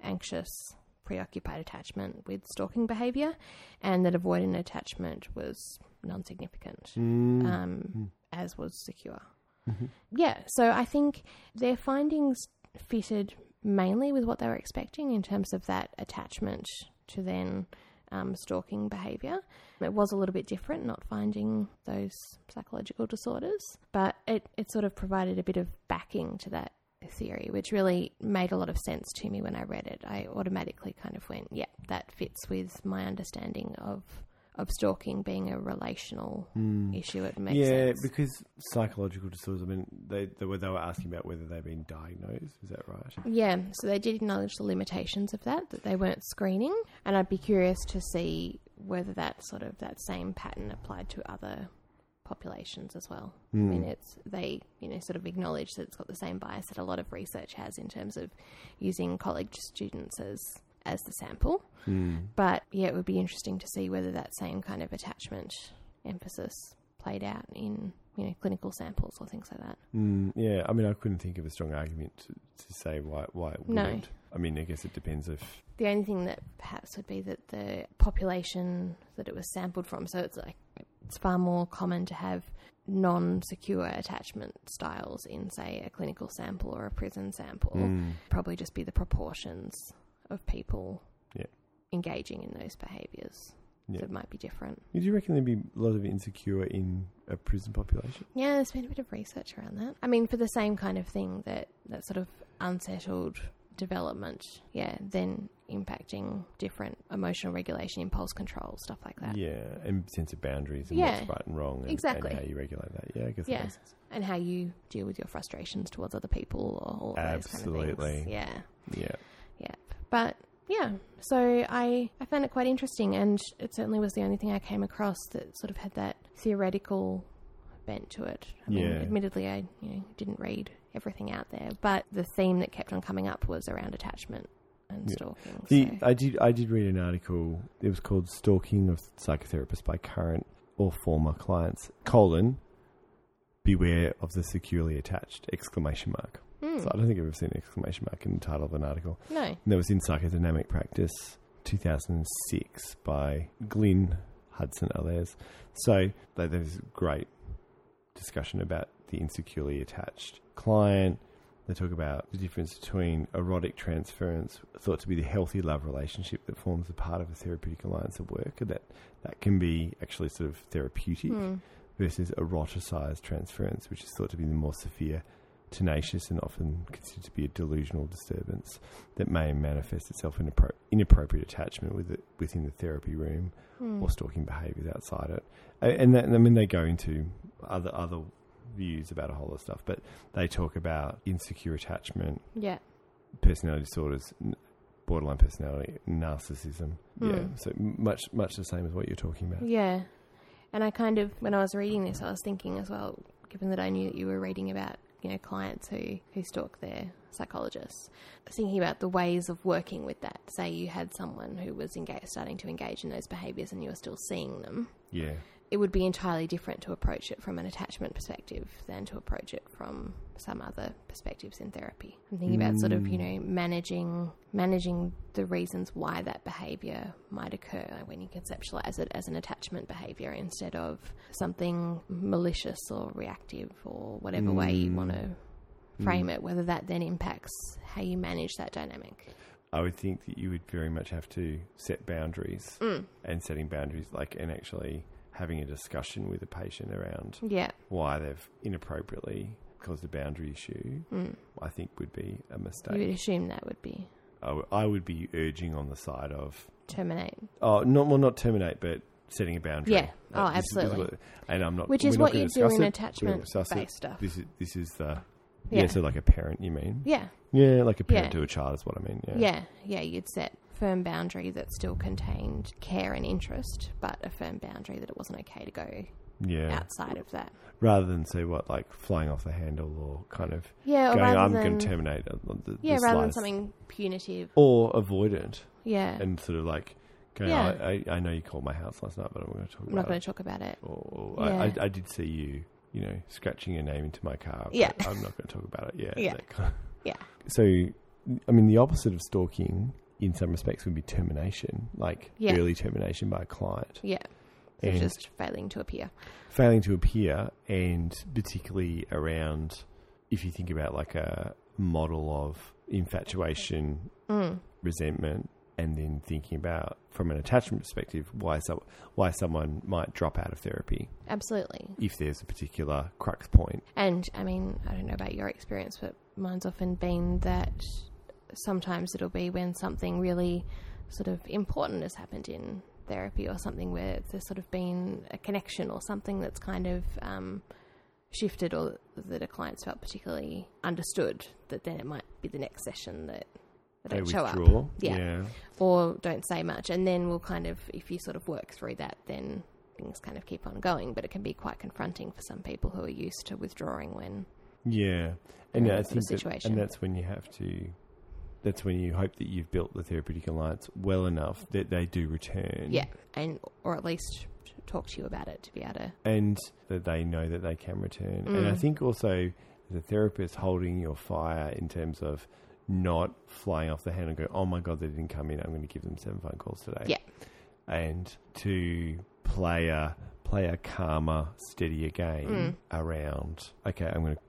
anxious, preoccupied attachment with stalking behaviour, and that avoidant attachment was non significant, Mm. um, as was secure. Mhm. Yeah, so I think their findings fitted mainly with what they were expecting in terms of that attachment to then um, stalking behaviour. It was a little bit different, not finding those psychological disorders, but it, it sort of provided a bit of backing to that theory, which really made a lot of sense to me when I read it. I automatically kind of went, yeah, that fits with my understanding of of stalking being a relational hmm. issue. It makes yeah, sense. because psychological disorders. I mean, they they were, they were asking about whether they've been diagnosed. Is that right? Yeah, so they did acknowledge the limitations of that, that they weren't screening, and I'd be curious to see whether that sort of that same pattern applied to other populations as well. I Hmm. mean, it's they you know sort of acknowledge that it's got the same bias that a lot of research has in terms of using college students as as the sample. Hmm. But yeah, it would be interesting to see whether that same kind of attachment emphasis played out in you know clinical samples or things like that. Mm, yeah, I mean, I couldn't think of a strong argument to, to say why why it wouldn't. I mean, I guess it depends if The only thing that perhaps would be that the population that it was sampled from, so it's like it's far more common to have non-secure attachment styles in, say, a clinical sample or a prison sample. Mm. Probably just be the proportions of people Yeah. engaging in those behaviours Yeah. that might be different. Do you reckon there'd be a lot of insecure in a prison population? Yeah, there's been a bit of research around that. I mean, for the same kind of thing that that sort of unsettled development, yeah, then impacting different emotional regulation, impulse control, stuff like that. Yeah, and sense of boundaries and Yeah. what's right and wrong, and, Exactly. and how you regulate that. Yeah, I guess Yeah. that makes sense. And how you deal with your frustrations towards other people or all those kind of Absolutely. things. Yeah. Yeah, Yeah. But yeah, so I, I found it quite interesting, and it certainly was the only thing I came across that sort of had that theoretical bent to it. I mean, Yeah. admittedly, I you know, didn't read everything out there, but the theme that kept on coming up was around attachment and Yeah. stalking. The, so. I did I did read an article. It was called "Stalking of Psychotherapists by Current or Former Clients." Colon. Beware of the securely attached exclamation mark. Hmm. So I don't think I've ever seen an exclamation mark in the title of an article. no. And that was in Psychodynamic Practice 2006 by Glyn Hudson Allez. So there's great discussion about the insecurely attached client. They talk about the difference between erotic transference, thought to be the healthy love relationship that forms a part of a therapeutic alliance of work, and that that can be actually sort of therapeutic, Hmm. versus eroticized transference, which is thought to be the more severe, tenacious, and often considered to be a delusional disturbance that may manifest itself in appro- inappropriate attachment with it, within the therapy room Hmm. or stalking behaviours outside it. And, that, and I mean, they go into other other views about a whole lot of stuff, but they talk about insecure attachment, Yeah. personality disorders, borderline personality, narcissism. Yeah, Mm. so much much the same as what you're talking about. Yeah. And I kind of, when I was reading this, I was thinking as well, given that I knew that you were reading about, you know, clients who, who stalk their psychologists, thinking about the ways of working with that. Say you had someone who was engaged, starting to engage in those behaviours and you were still seeing them. Yeah, It would be entirely different to approach it from an attachment perspective than to approach it from some other perspectives in therapy. I'm thinking about sort of, you know, mm. managing managing the reasons why that behaviour might occur when you conceptualize it as an attachment behaviour instead of something malicious or reactive or whatever way you mm. want to mm. frame it, whether that then impacts how you manage that dynamic. I would think that you would very much have to set boundaries Mm. and setting boundaries, like and actually having a discussion with a patient around Yeah. why they've inappropriately caused a boundary issue. Mm. I think would be a mistake. You would assume that would be I, w- I would be urging on the side of terminate. oh, not well, not terminate, but setting a boundary. Yeah. Oh, this is- is absolutely. what- and I'm not. Which is what you do in it. Attachment gonna discuss it. based stuff. This is this is the yeah. Yeah. So like a parent, you mean? Yeah. Yeah, like a parent Yeah. to a child is what I mean. Yeah. Yeah, yeah, you'd set firm boundary that still contained care and interest, but a firm boundary that it wasn't okay to go Yeah. outside of that. Rather than say what like flying off the handle or kind of Yeah, or going, I'm than going to terminate the, yeah, the rather than something punitive. or avoidant Yeah, and sort of like going, Yeah. I, I, I know you called my house last night, but I'm going to talk I'm about not going to talk about it. Or Yeah. I, I, I did see you, you know, scratching your name into my car. Yeah. I'm not going to talk about it. Yeah. Yeah. kind of- Yeah. So, I mean, the opposite of stalking in some respects would be termination, like Yeah. early termination by a client. Yeah, so And- just failing to appear. failing to appear, and particularly around if you think about like a model of infatuation, Mm. resentment, and then thinking about from an attachment perspective why so, why someone might drop out of therapy Absolutely. if there's a particular crux point. And I mean, I don't know about your experience, but mine's often been that sometimes it'll be when something really sort of important has happened in therapy or something where there's sort of been a connection or something that's kind of um, shifted or that a client's felt particularly understood, that then it might be the next session that they They don't show up. Yeah. yeah. or don't say much. And then we'll kind of, if you sort of work through that, then things kind of keep on going. But it can be quite confronting for some people who are used to withdrawing when Yeah, and I that sort of think that, situation. and that's when you have to. That's when you hope that you've built the therapeutic alliance well enough that they do return. Yeah, and or at least talk to you about it to be able to. and that they know that they can return. And I Mm. think also the therapist holding your fire in terms of not flying off the handle and go, oh my God, they didn't come in. I'm going to give them seven phone calls today. Yeah. And to play a, play a calmer, steadier game Mm. around, okay, I'm going to,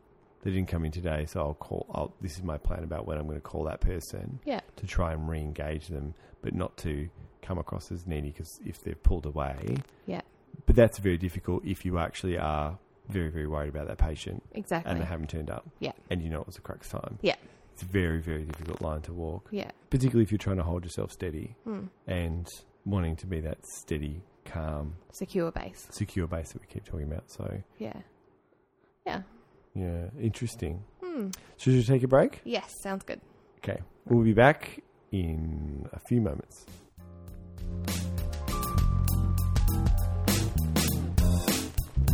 they didn't come in today, so I'll call, I'll, this is my plan about when I'm going to call that person Yeah, to try and re engage them, but not to come across as needy because if they've pulled away, yeah, but that's very difficult if you actually are very, very worried about that patient exactly. and they haven't turned up. Yeah. And you know it was a crux time. Yeah. It's a very, very difficult line to walk, yeah, particularly if you're trying to hold yourself steady mm. and wanting to be that steady, calm, secure base. secure base that we keep talking about. So, Yeah, yeah. Yeah, interesting. Hmm. Should we take a break? Yes, sounds good. Okay. We'll be back in a few moments.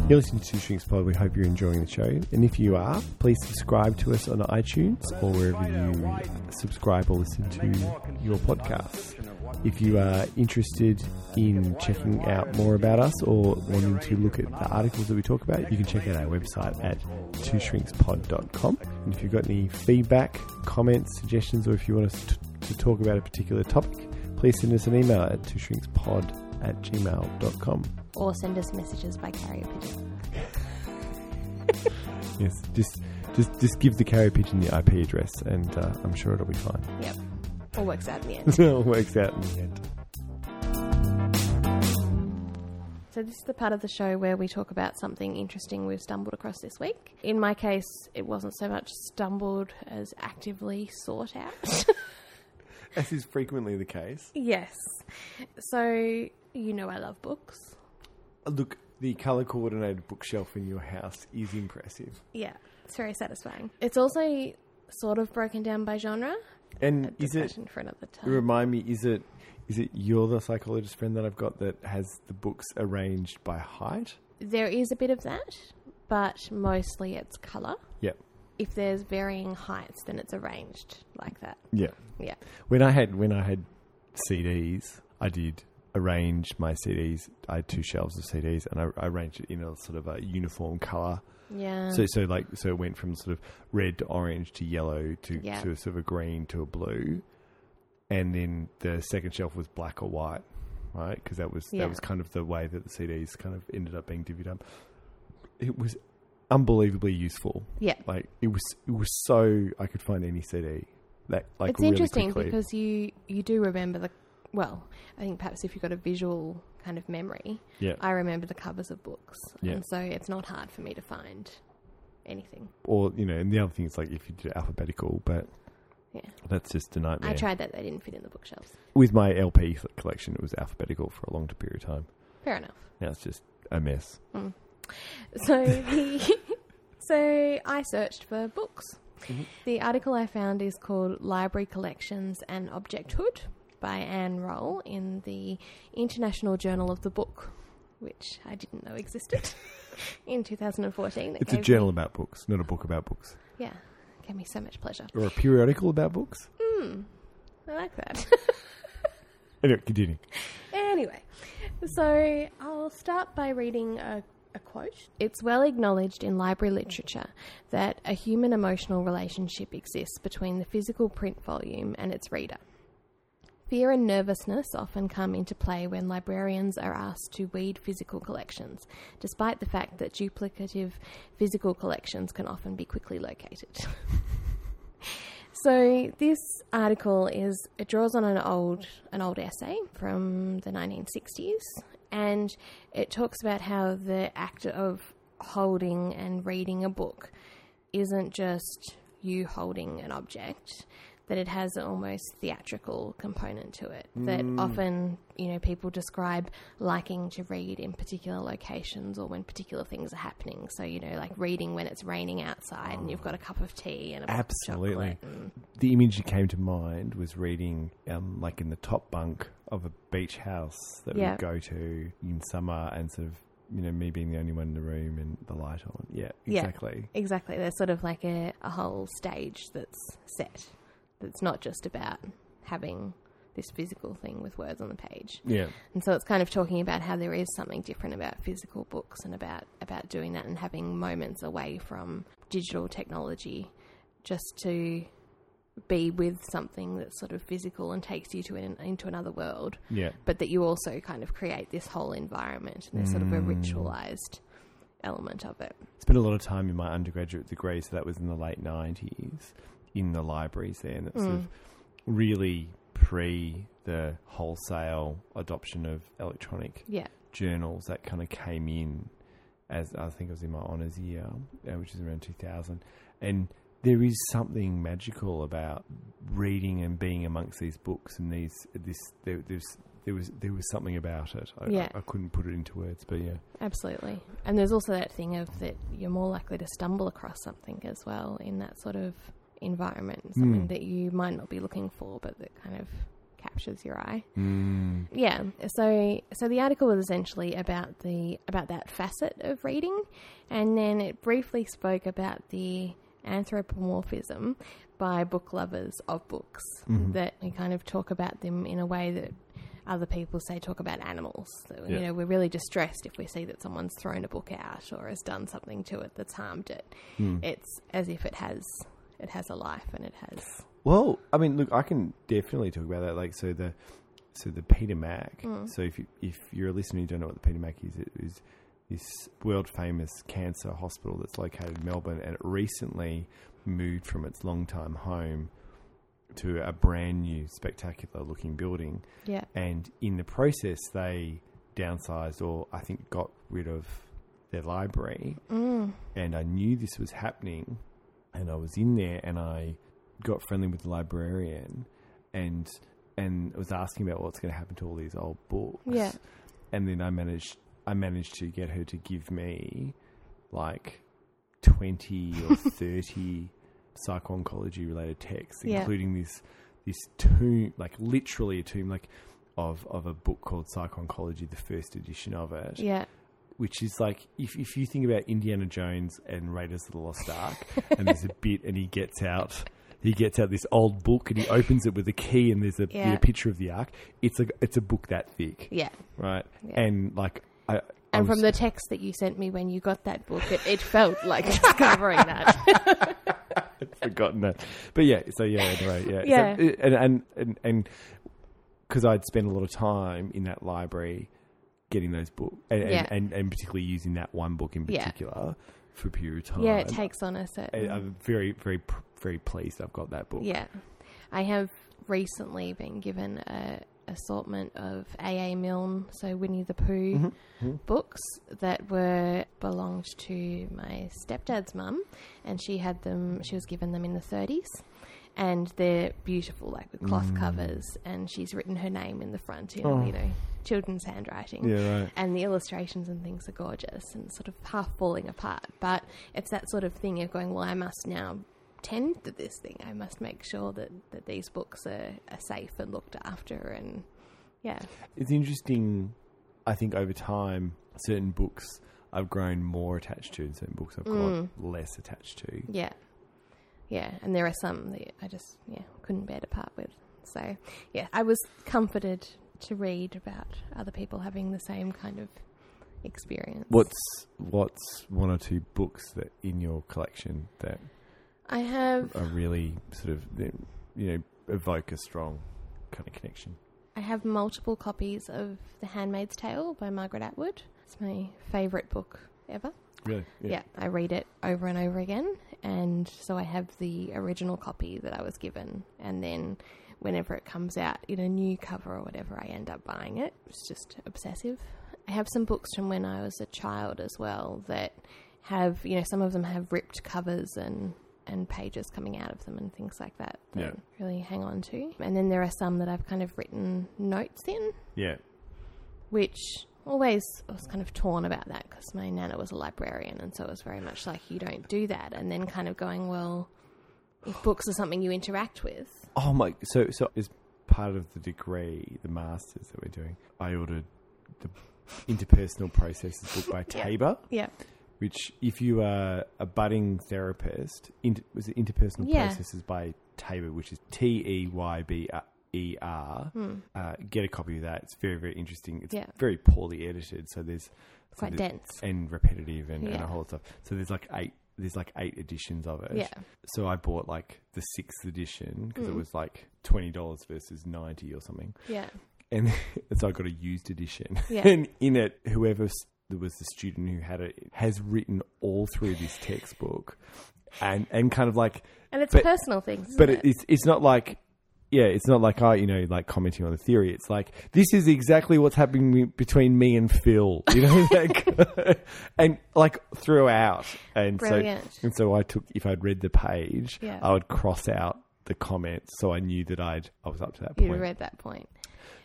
You're listening to Two Shrinks Pod. We hope you're enjoying the show. And if you are, please subscribe to us on iTunes or wherever you subscribe or listen to your podcasts. If you are interested in checking out more about us or wanting to look at the articles that we talk about, you can check out our website at twoshrinkspod.com. And if you've got any feedback, comments, suggestions, or if you want us to, to talk about a particular topic, please send us an email at twoshrinkspod at gmail.com. Or send us messages by carrier pigeon. Yes, just just just give the carrier pigeon the IP address, and uh, I'm sure it'll be fine. Yep, all works out in the end. it all works out in the end. So this is the part of the show where we talk about something interesting we've stumbled across this week. In my case, it wasn't so much stumbled as actively sought out. As is frequently the case. yes. So you know I love books. Uh, look, the color coordinated bookshelf in your house is impressive. Yeah, it's very satisfying. It's also sort of broken down by genre And is it for another time. remind me? Is it is it you're the psychologist friend that I've got that has the books arranged by height? There is a bit of that, but mostly it's colour. Yep. If there's varying heights, then it's arranged like that. Yeah. Yeah. When I had when I had CDs, I did arrange my CDs. I had two shelves of CDs, and I, I arranged it in a sort of a uniform color. Yeah. So so like so it went from sort of red to orange to yellow to Yeah. to sort of a green to a blue, and then the second shelf was black or white, right? Because that was Yeah. that was kind of the way that the CDs kind of ended up being divvied up. It was unbelievably useful. yeah. Like it was it was so I could find any CD that like it's really interesting quickly. because you you do remember the well i think perhaps if you've got a visual kind of memory yeah. i remember the covers of books Yeah. and so it's not hard for me to find anything or you know, and the other thing is like if you did alphabetical, but Yeah. that's just a nightmare. i tried that they didn't fit in the bookshelves with my LP collection. It was alphabetical for a long period of time. fair enough Now it's just a mess. Mm. so the so i searched for books mm-hmm. the article i found is called library collections and objecthood by anne roll in the international journal of the book which i didn't know existed in 2014 That It's a journal me- about books, not a book about books, yeah gave me so much pleasure or a periodical about books. hmm i like that Anyway, continue. Anyway, so I'll start by reading a, a quote. It's well acknowledged in library literature that a human emotional relationship exists between the physical print volume and its reader. Fear and nervousness often come into play when librarians are asked to weed physical collections, despite the fact that duplicative physical collections can often be quickly located. So this article is it draws on an old an old essay from the 1960s, and it talks about how the act of holding and reading a book isn't just you holding an object, that it has an almost theatrical component to it. That often, you know, people describe liking to read in particular locations or when particular things are happening. So, you know, like reading when it's raining outside and you've got a cup of tea and a box of Absolutely. and- The image that came to mind was reading, um, like in the top bunk of a beach house that Yeah. we go to in summer, and sort of you know me being the only one in the room and the light on. Yeah, Yeah. exactly. Exactly. There's sort of like a, a whole stage that's set. That's not just about having this physical thing with words on the page. Yeah. And so it's kind of talking about how there is something different about physical books and about, about doing that and having moments away from digital technology just to be with something that's sort of physical and takes you to an, into another world, Yeah. but that you also kind of create this whole environment and there's sort of a mm. ritualized element of it. spent a lot of time in my undergraduate degree, so that was in the late nineties in the libraries there, and it's sort of really pre the wholesale adoption of electronic Yeah. journals that kind of came in as I think it was in my honours year, uh, which is around two thousand, and there is something magical about reading and being amongst these books and these this there, there's there was there was something about it. I, Yeah. I, I couldn't put it into words, but yeah. Absolutely. And there's also that thing of that you're more likely to stumble across something as well in that sort of environment, something Mm. that you might not be looking for, but that kind of captures your eye. Mm. Yeah. So so the article was essentially about the about that facet of reading and then it briefly spoke about the anthropomorphism by book lovers of books that we kind of talk about them in a way that other people say talk about animals. So, You know, we're really distressed if we see that someone's thrown a book out or has done something to it that's harmed it. It's as if it has it has a life and it has Well, I mean, look, I can definitely talk about that. Like, so the so the Peter Mac. So if you, if you're a listener, and you don't know what the Peter Mac is. It is this world famous cancer hospital that's located in Melbourne, and it recently moved from its long time home to a brand new, spectacular looking building. yeah. And in the process, they downsized, or I think got rid of their library. Mm. And I knew this was happening, and I was in there, and I got friendly with the librarian, and and was asking about what's going to happen to all these old books. Yeah. And then I managed, I managed to get her to give me like twenty or thirty psycho-oncology related texts, Yeah. including this this tome, like literally a tome, like of of a book called Psycho-oncology, the first edition of it, Yeah. Which is like if if you think about Indiana Jones and Raiders of the Lost Ark, and there's a bit, and he gets out. He gets out this old book and he opens it with a key and there's a, Yeah. picture of the ark. It's a it's a book that thick, Yeah. right? Yeah. And like I, And from was- the text that you sent me when you got that book, it, it felt like discovering that. forgotten that. But yeah, so yeah, anyway, yeah, Yeah. So, and and and and because I'd spent a lot of time in that library getting those books, and, Yeah. and, and and particularly using that one book in Yeah. particular for a period of time. yeah, it takes on a certain. I'm very very very pleased I've got that book. Yeah. I have recently been given a assortment of A.A. Milne, so Winnie the Pooh Mm-hmm. books that were belonged to my stepdad's mum, and she had them. She was given them in the 30s, and they're beautiful, like with cloth Mm. covers, and she's written her name in the front in Oh. you know children's handwriting. Yeah, right. And the illustrations and things are gorgeous and sort of half falling apart. But it's that sort of thing of going, well, I must now tend to this thing. I must make sure that, that these books are, are safe and looked after. And yeah, It's interesting. I think over time, certain books I've grown more attached to, and certain books I've got Mm. less attached to. yeah, yeah. And there are some that I just, yeah, couldn't bear to part with. So yeah, I was comforted to read about other people having the same kind of experience. What's what's one or two books that in your collection that I have are really sort of you know evoke a strong kind of connection. I have multiple copies of The Handmaid's Tale by Margaret Atwood. It's my favourite book ever. Really? Yeah. I read it over and over again. And so I have the original copy that I was given. And then whenever it comes out in a new cover or whatever, I end up buying it. It's just obsessive. I have some books from when I was a child as well that have, you know, some of them have ripped covers and and pages coming out of them and things like that that Yeah. really hang on to. And then there are some that I've kind of written notes in, Yeah. which always I was kind of torn about that because my nana was a librarian, and so it was very much like you don't do that. And then kind of going, well, if books are something you interact with, Oh my! So so as part of the degree, the masters that we're doing, I ordered the interpersonal processes book by Teyber. yeah, Which, if you are a budding therapist, inter, was it interpersonal Yeah. processes by Teyber, which is T E Y B E R. Uh, get a copy of that. It's very very interesting. It's Hmm. Yeah. very poorly edited, so there's so quite there's- dense. and repetitive and, and a whole lot of stuff. So there's like eight. There's like eight editions of it. Yeah. So I bought like the sixth edition because Hmm. it was like twenty dollars versus ninety or something, Yeah, and, so I got a used edition. Yeah. and in it, whoever there was the student who had it has written all through this textbook, and and kind of like, and it's But- personal things, but it? it, it's it's not like. Yeah, it's not like I, you know, like commenting on the theory. It's like this is exactly what's happening between me and Phil, you know, like, and like throughout. And Brilliant. so, and so I took if I'd read the page, Yeah. I would cross out the comments, so I knew that I'd I was up to that point. you read that point.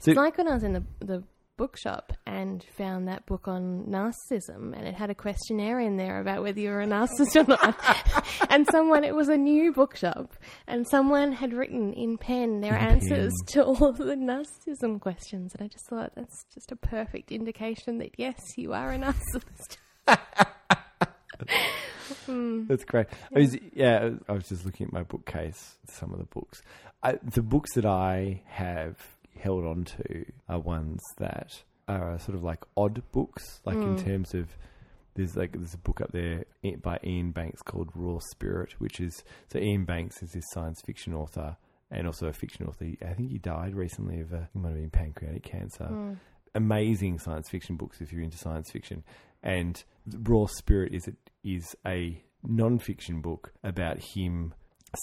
So- it's like when I was in the the bookshop and found that book on narcissism, and it had a questionnaire in there about whether you were a narcissist or not. and someone, it was a new bookshop, and someone had written in pen their In answers pen. to all of the narcissism questions, and I just thought that's just a perfect indication that yes, you are a narcissist. Hmm. That's great. I was, yeah, I was just looking at my bookcase, some of the books. I, the books that I have held on to are ones that are sort of like odd books, like in hmm. terms of there's like there's a book up there eh, by Iain Banks called Raw Spirit, which is so Iain Banks is this science fiction author and also a fiction author. I think he died recently of a, it might have been pancreatic cancer hmm. amazing science fiction books if you're into science fiction. And Raw Spirit is a, is a non-fiction book about him.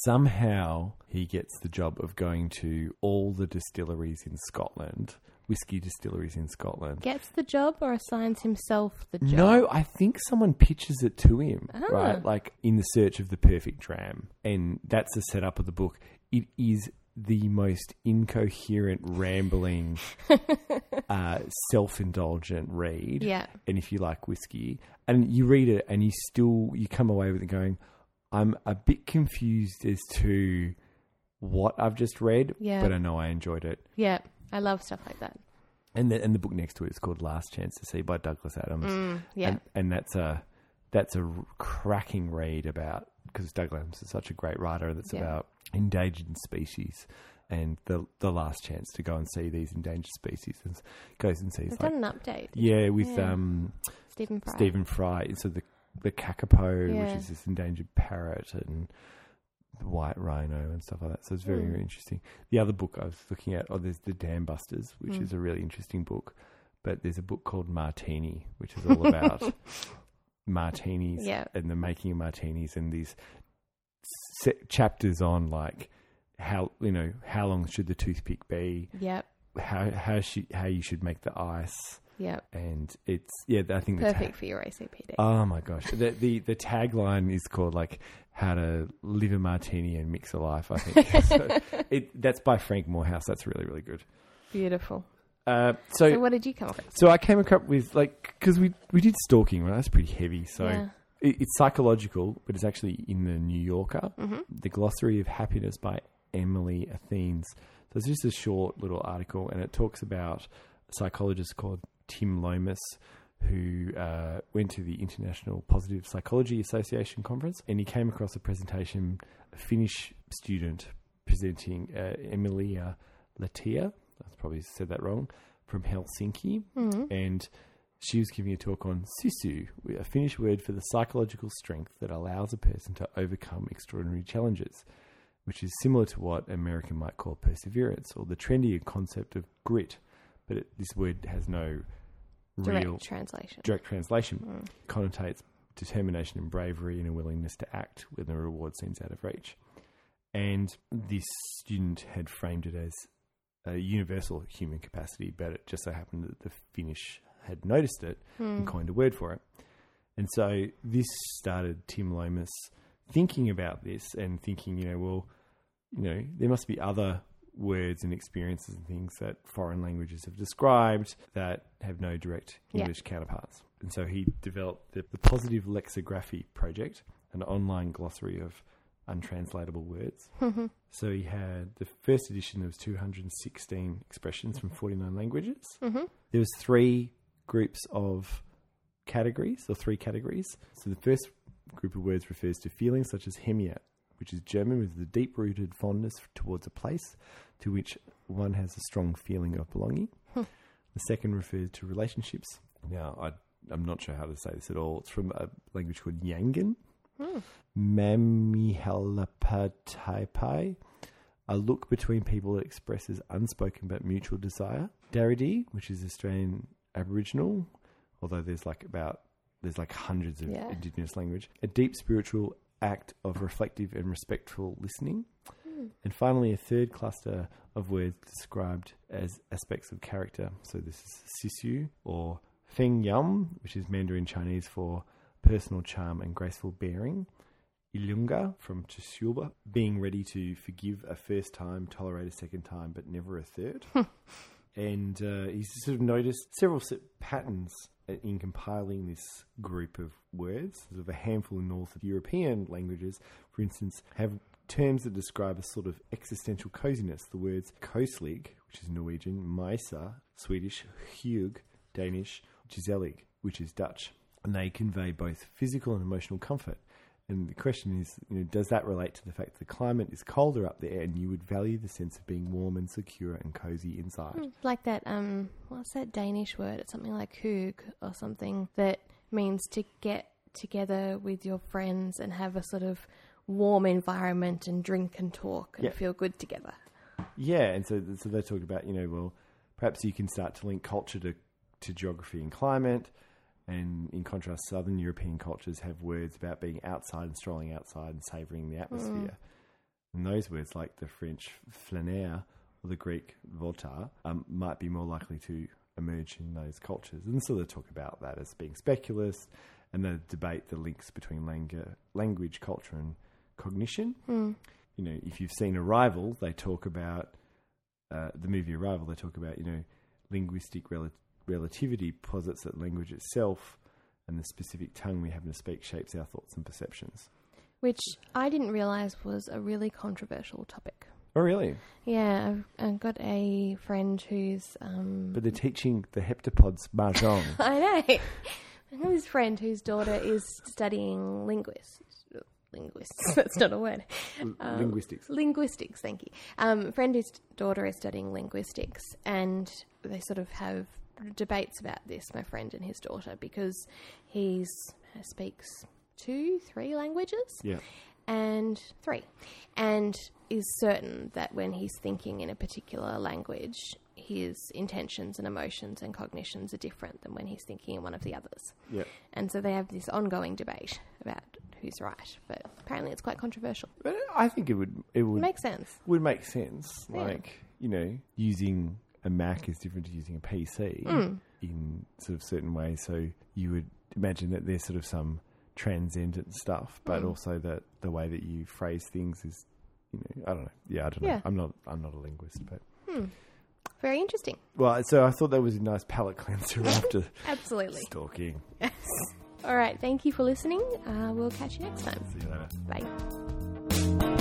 Somehow he gets the job of going to all the distilleries in Scotland, whiskey distilleries in Scotland. Gets the job or assigns himself the job? No, I think someone pitches it to him, Ah. right? Like in the search of the perfect dram. And that's the setup of the book. It is the most incoherent, rambling, uh, self indulgent read. Yeah. And if you like whiskey, and you read it and you still, you come away with it going, I'm a bit confused as to what I've just read, Yeah. but I know I enjoyed it. Yeah, I love stuff like that. And the, and the book next to it is called Last Chance to See by Douglas Adams. Mm, yeah, and, and that's a that's a r- cracking read about because Douglas Adams is such a great writer that's Yeah. about endangered species and the the last chance to go and see these endangered species and goes and sees we've like done an update. yeah with Yeah. um Stephen Fry. Stephen Fry so the the kakapo Yeah. which is this endangered parrot and the white rhino and stuff like that so it's very Mm. very interesting the other book I was looking at oh there's the Dam Busters which Mm. is a really interesting book but there's a book called Martini which is all about martinis Yeah. and the making of martinis and these se- chapters on like how you know how long should the toothpick be Yep, how how she, how you should make the ice yep. and it's yeah I think the ta- Perfect for your ACPD. oh my gosh the, the the tagline is called like how to live a martini and mix a life I think so it that's by Frank Moorhouse that's really really good Beautiful. uh, So, so what did you come up with? so I came up with like because we we did stalking right that's pretty heavy so yeah. it, it's psychological, but it's actually in the New Yorker. hmm The Glossary of Happiness by Emily Anthes. So it's just a short little article, and it talks about a psychologist called Tim Lomas who uh, went to the International Positive Psychology Association conference, and he came across a presentation, a Finnish student presenting uh, Emilia Latia. I probably said that wrong. From Helsinki, hmm and she was giving a talk on sisu, a Finnish word for the psychological strength that allows a person to overcome extraordinary challenges, which is similar to what American might call perseverance or the trendier concept of grit. But it, this word has no Direct real translation. direct translation. Mm. Connotates determination and bravery and a willingness to act when the reward seems out of reach. And this student had framed it as a universal human capacity, but it just so happened that the Finnish had noticed it and Mm. coined a word for it. And so this started Tim Lomas thinking about this and thinking, you know, well, you know, there must be other words and experiences and things that foreign languages have described that have no direct Yeah. English counterparts. And so he developed the, the Positive Lexicography Project, an online glossary of untranslatable words. Mhm. So he had the first edition, there was 216 expressions from 49 languages Mhm. there was three groups of categories or three categories. So the first group of words refers to feelings such as Hemiat, which is German with the deep-rooted fondness towards a place to which one has a strong feeling of belonging. Hmm. The second refers to relationships. Now, I, I'm not sure how to say this at all. It's from a language called Yangan. Hmm. A look between people that expresses unspoken but mutual desire. Daridi, which is Australian Aboriginal, although there's like about there's like hundreds of Yeah. indigenous language. A deep spiritual act of reflective and respectful listening. Hmm. And finally, a third cluster of words described as aspects of character. So this is Sisu or Feng Yum, which is Mandarin Chinese for personal charm and graceful bearing. Ilunga from Tsuba, being ready to forgive a first time, tolerate a second time, but never a third. and uh, he's sort of noticed several patterns Uh, in compiling this group of words. Sort of a handful of North European languages, for instance, have terms that describe a sort of existential coziness. The words koslig, which is Norwegian, Meisa, Swedish, Hug, Danish, Giselig, which is Dutch. And they convey both physical and emotional comfort. And the question is, you know, does that relate to the fact that the climate is colder up there and you would value the sense of being warm and secure and cozy inside? Mm, Like that, um, what's that Danish word? It's something like hug or something that means to get together with your friends and have a sort of warm environment and drink and talk and Yeah. feel good together. Yeah, and so so they talk about you know well perhaps you can start to link culture to to geography and climate, and in contrast, Southern European cultures have words about being outside and strolling outside and savouring the atmosphere. And those words, like the French flaner or the Greek volta, um, might be more likely to emerge in those cultures. And so they talk about that as being speculous, and they debate the links between langu- language, culture, and cognition Mm. you know, if you've seen Arrival, they talk about uh, the movie Arrival. They talk about you know, linguistic rel- relativity posits that language itself and the specific tongue we happen to speak shapes our thoughts and perceptions. which I didn't realize was a really controversial topic. Oh, really? Yeah, I've, I've got a friend who's. Um, But they're teaching the heptapods mahjong. I know. I have this friend whose daughter is studying linguists. Linguists, that's not a word. Um, linguistics. Linguistics, thank you. Um, friend whose daughter is studying linguistics, and they sort of have debates about this, my friend and his daughter, because he speaks two, three languages Yeah. and three, and is certain that when he's thinking in a particular language, his intentions and emotions and cognitions are different than when he's thinking in one of the others. Yeah. And so they have this ongoing debate about who's right, but apparently it's quite controversial. But I think it would it would Makes sense. would make sense. Yeah. Like you know, using a Mac is different to using a PC Mm. in sort of certain ways. So you would imagine that there's sort of some transcendent stuff, but Mm. also that the way that you phrase things is, you know, I don't know. Yeah, I don't Yeah. know. I'm not. I'm not a linguist, but Very interesting. well, so I thought that was a nice palate cleanser after Absolutely. stalking. Yes. All right. Thank you for listening. Uh, we'll catch you next time. See you later. Bye.